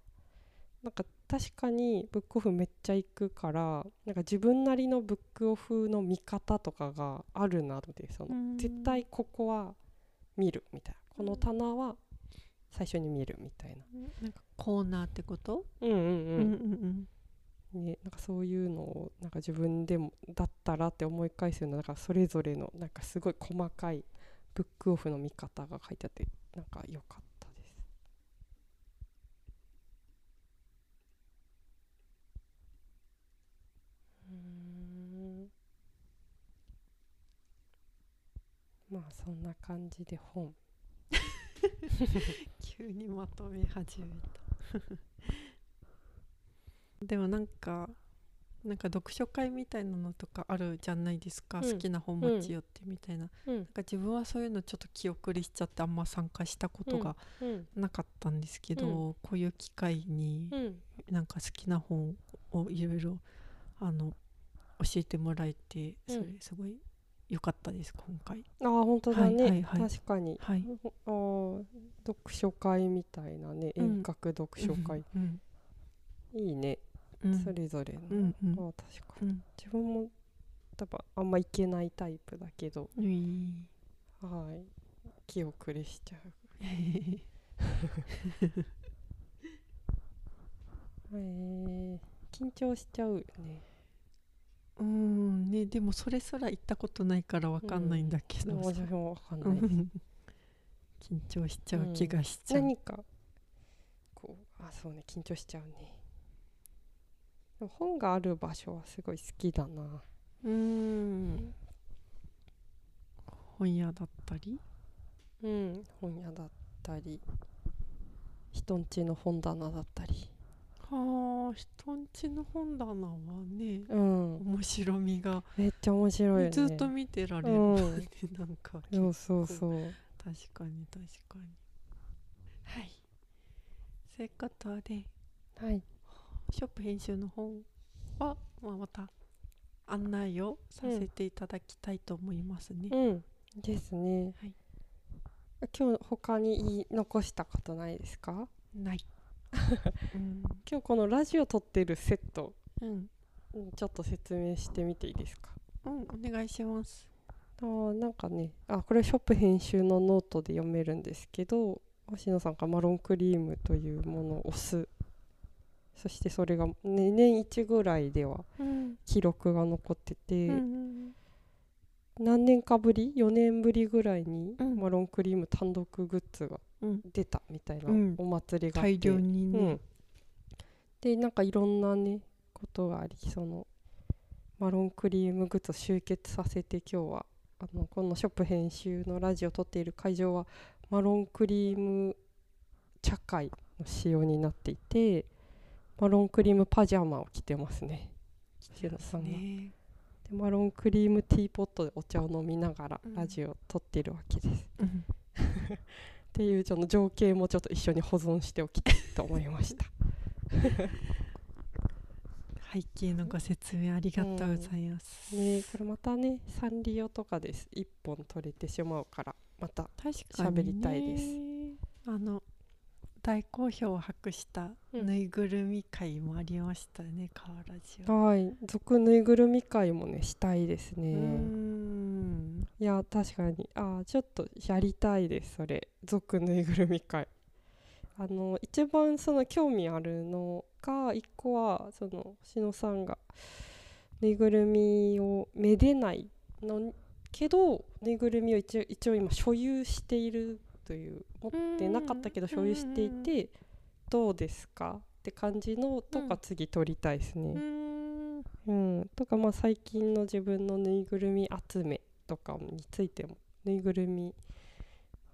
なんか確かにブックオフめっちゃ行くからなんか自分なりのブックオフの見方とかがあるなってその、うん。絶対ここは見るみたいな。この棚は最初に見るみたいな。なんかコーナーってこと、うんうんうん、うんうんね、なんかそういうのをなんか自分でもだったらって思い返すようななんかそれぞれのなんかすごい細かいブックオフの見方が書いてあってなんか良かったです。うーん。まあそんな感じで本 [LAUGHS] 急にまとめ始めた。[LAUGHS] でもなんかなんか読書会みたいなのとかあるじゃないですか、うん。好きな本持ち寄ってみたいな,、うん。なんか自分はそういうのちょっと気遅れしちゃってあんま参加したことがうん。なかったんですけど、こういう機会にうん。なんか好きな本をいろいろあの教えてもらえてそれうん。すごい良かったです今回。ああ本当だね、はいはいはい。確かに。はい。あー読書会みたいなねうん。遠隔読書会、うんいいね、うん。それぞれの、うんうん。あー確かに。うん。自分も多分あんまいけないタイプだけど。はい。気遅れしちゃうえー、緊張しちゃうよねうんねでもそれすら行ったことないからわかんないんだけどさ、私もわかんうない、ん。緊張しちゃう気がしちゃう、何かこうあそうね緊張しちゃうね。でも本がある場所はすごい好きだな。うん。本屋だったり？うん本屋だったり。人んちの本棚だったりはあ人んちの本棚はねうん。面白みが、めっちゃ面白いよね。ずっと見てられる、うんなんかそうそうそう。確かに確かに。はい。そういうことではい。ショップ編集の本は、まあ、また案内をさせていただきたいと思いますね。うん。ですね、はい。今日他に言い残したことないですか？ない。うん。今日このラジオ撮ってるセットうん。うんちょっと説明してみていいですか？うんお願いします。あーなんかねあこれショップ編集のノートで読めるんですけど星野さんがマロンクリームというものを押す。そしてそれが、ね、年1ぐらいではうん。記録が残ってて、うん何年かぶり？4年ぶりぐらいにうん。マロンクリーム単独グッズがうん出たみたいなうん。お祭りがあって、大量にね。うん、でなんかいろんなねことがありそのマロンクリームグッズを集結させて今日はあのこのショップ編集のラジオを撮っている会場はマロンクリーム茶会の仕様になっていてマロンクリームパジャマを着てますね。吉野さんが。ねでマロンクリームティーポットでお茶を飲みながらうん。ラジオを撮っているわけです。うんっていうその情景もちょっと一緒に保存しておきたいと思いました。[LAUGHS] 背景のご説明ありがとうございます、ねこれまたねサンリオとかです。一本取れてしまうからまた喋りたいです。あの大好評を博したうん。ぬいぐるみ会もありましたね、河原ジオはい。俗ぬいぐるみ会もねしたいですね。んいや確かに。あーちょっとやりたいですそれ。俗ぬいぐるみ会。あの一番その興味あるのが一個はその星野さんがぬいぐるみをめでないのけどぬいぐるみを一応一応今所有しているという持ってなかったけど所有していてどうですか？って感じのとかうん。次撮りたいですね。うん、とかまあ最近の自分のぬいぐるみ集めとかについてもぬいぐるみ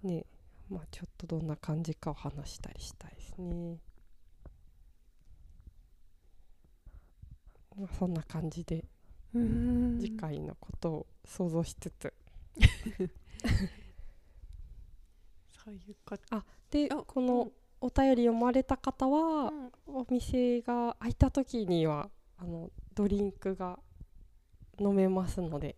ねまあちょっとどんな感じかを話したりしたいですね。まあそんな感じで次回のことを想像しつつ、そういうことあでこのお便り読まれた方はうん。お店が開いた時にはあのドリンクが飲めますので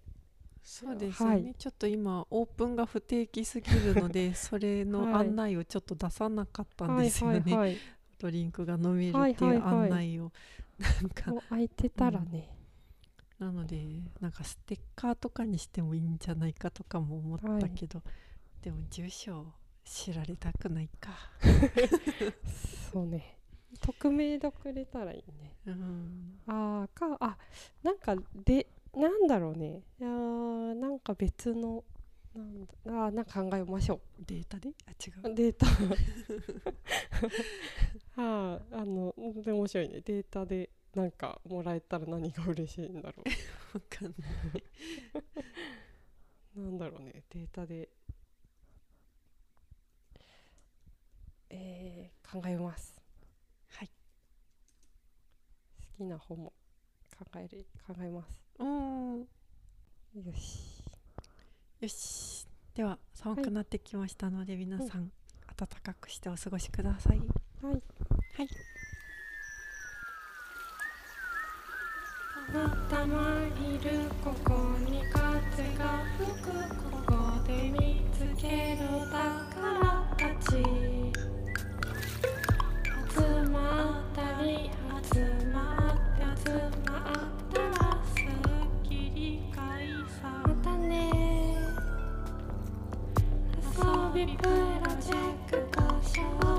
そうですよね、はい。ちょっと今オープンが不定期すぎるので [LAUGHS] それのはい。案内をちょっと出さなかったんはいですよね、はいはいドリンクが飲めるってはいはいいうはい。案内を、なんか。もう開いてたらね、なのでなんかステッカーとかにしてもいいんじゃないかとかも思ったけど、でも住所を知られたくないか。そうね。匿名でくれたらいいね。うん。あーかあなんかでなんだろうね。いやーなんか別のなんだあーなんか考えましょデータであ違う。うデータ。[LAUGHS] あーあので面白いね。データでなんかもらえたら何が嬉しいんだろ [LAUGHS] わかんない、うなんだろうね。データで。えー、考えます。はい。好きな本も。考える考えます。うんよし。よし。では寒くなってきましたので、皆さん暖かくしてお過ごしください。はい。はい。たまたまいるここに風が吹く。ここで見つけるだリプロチェック交渉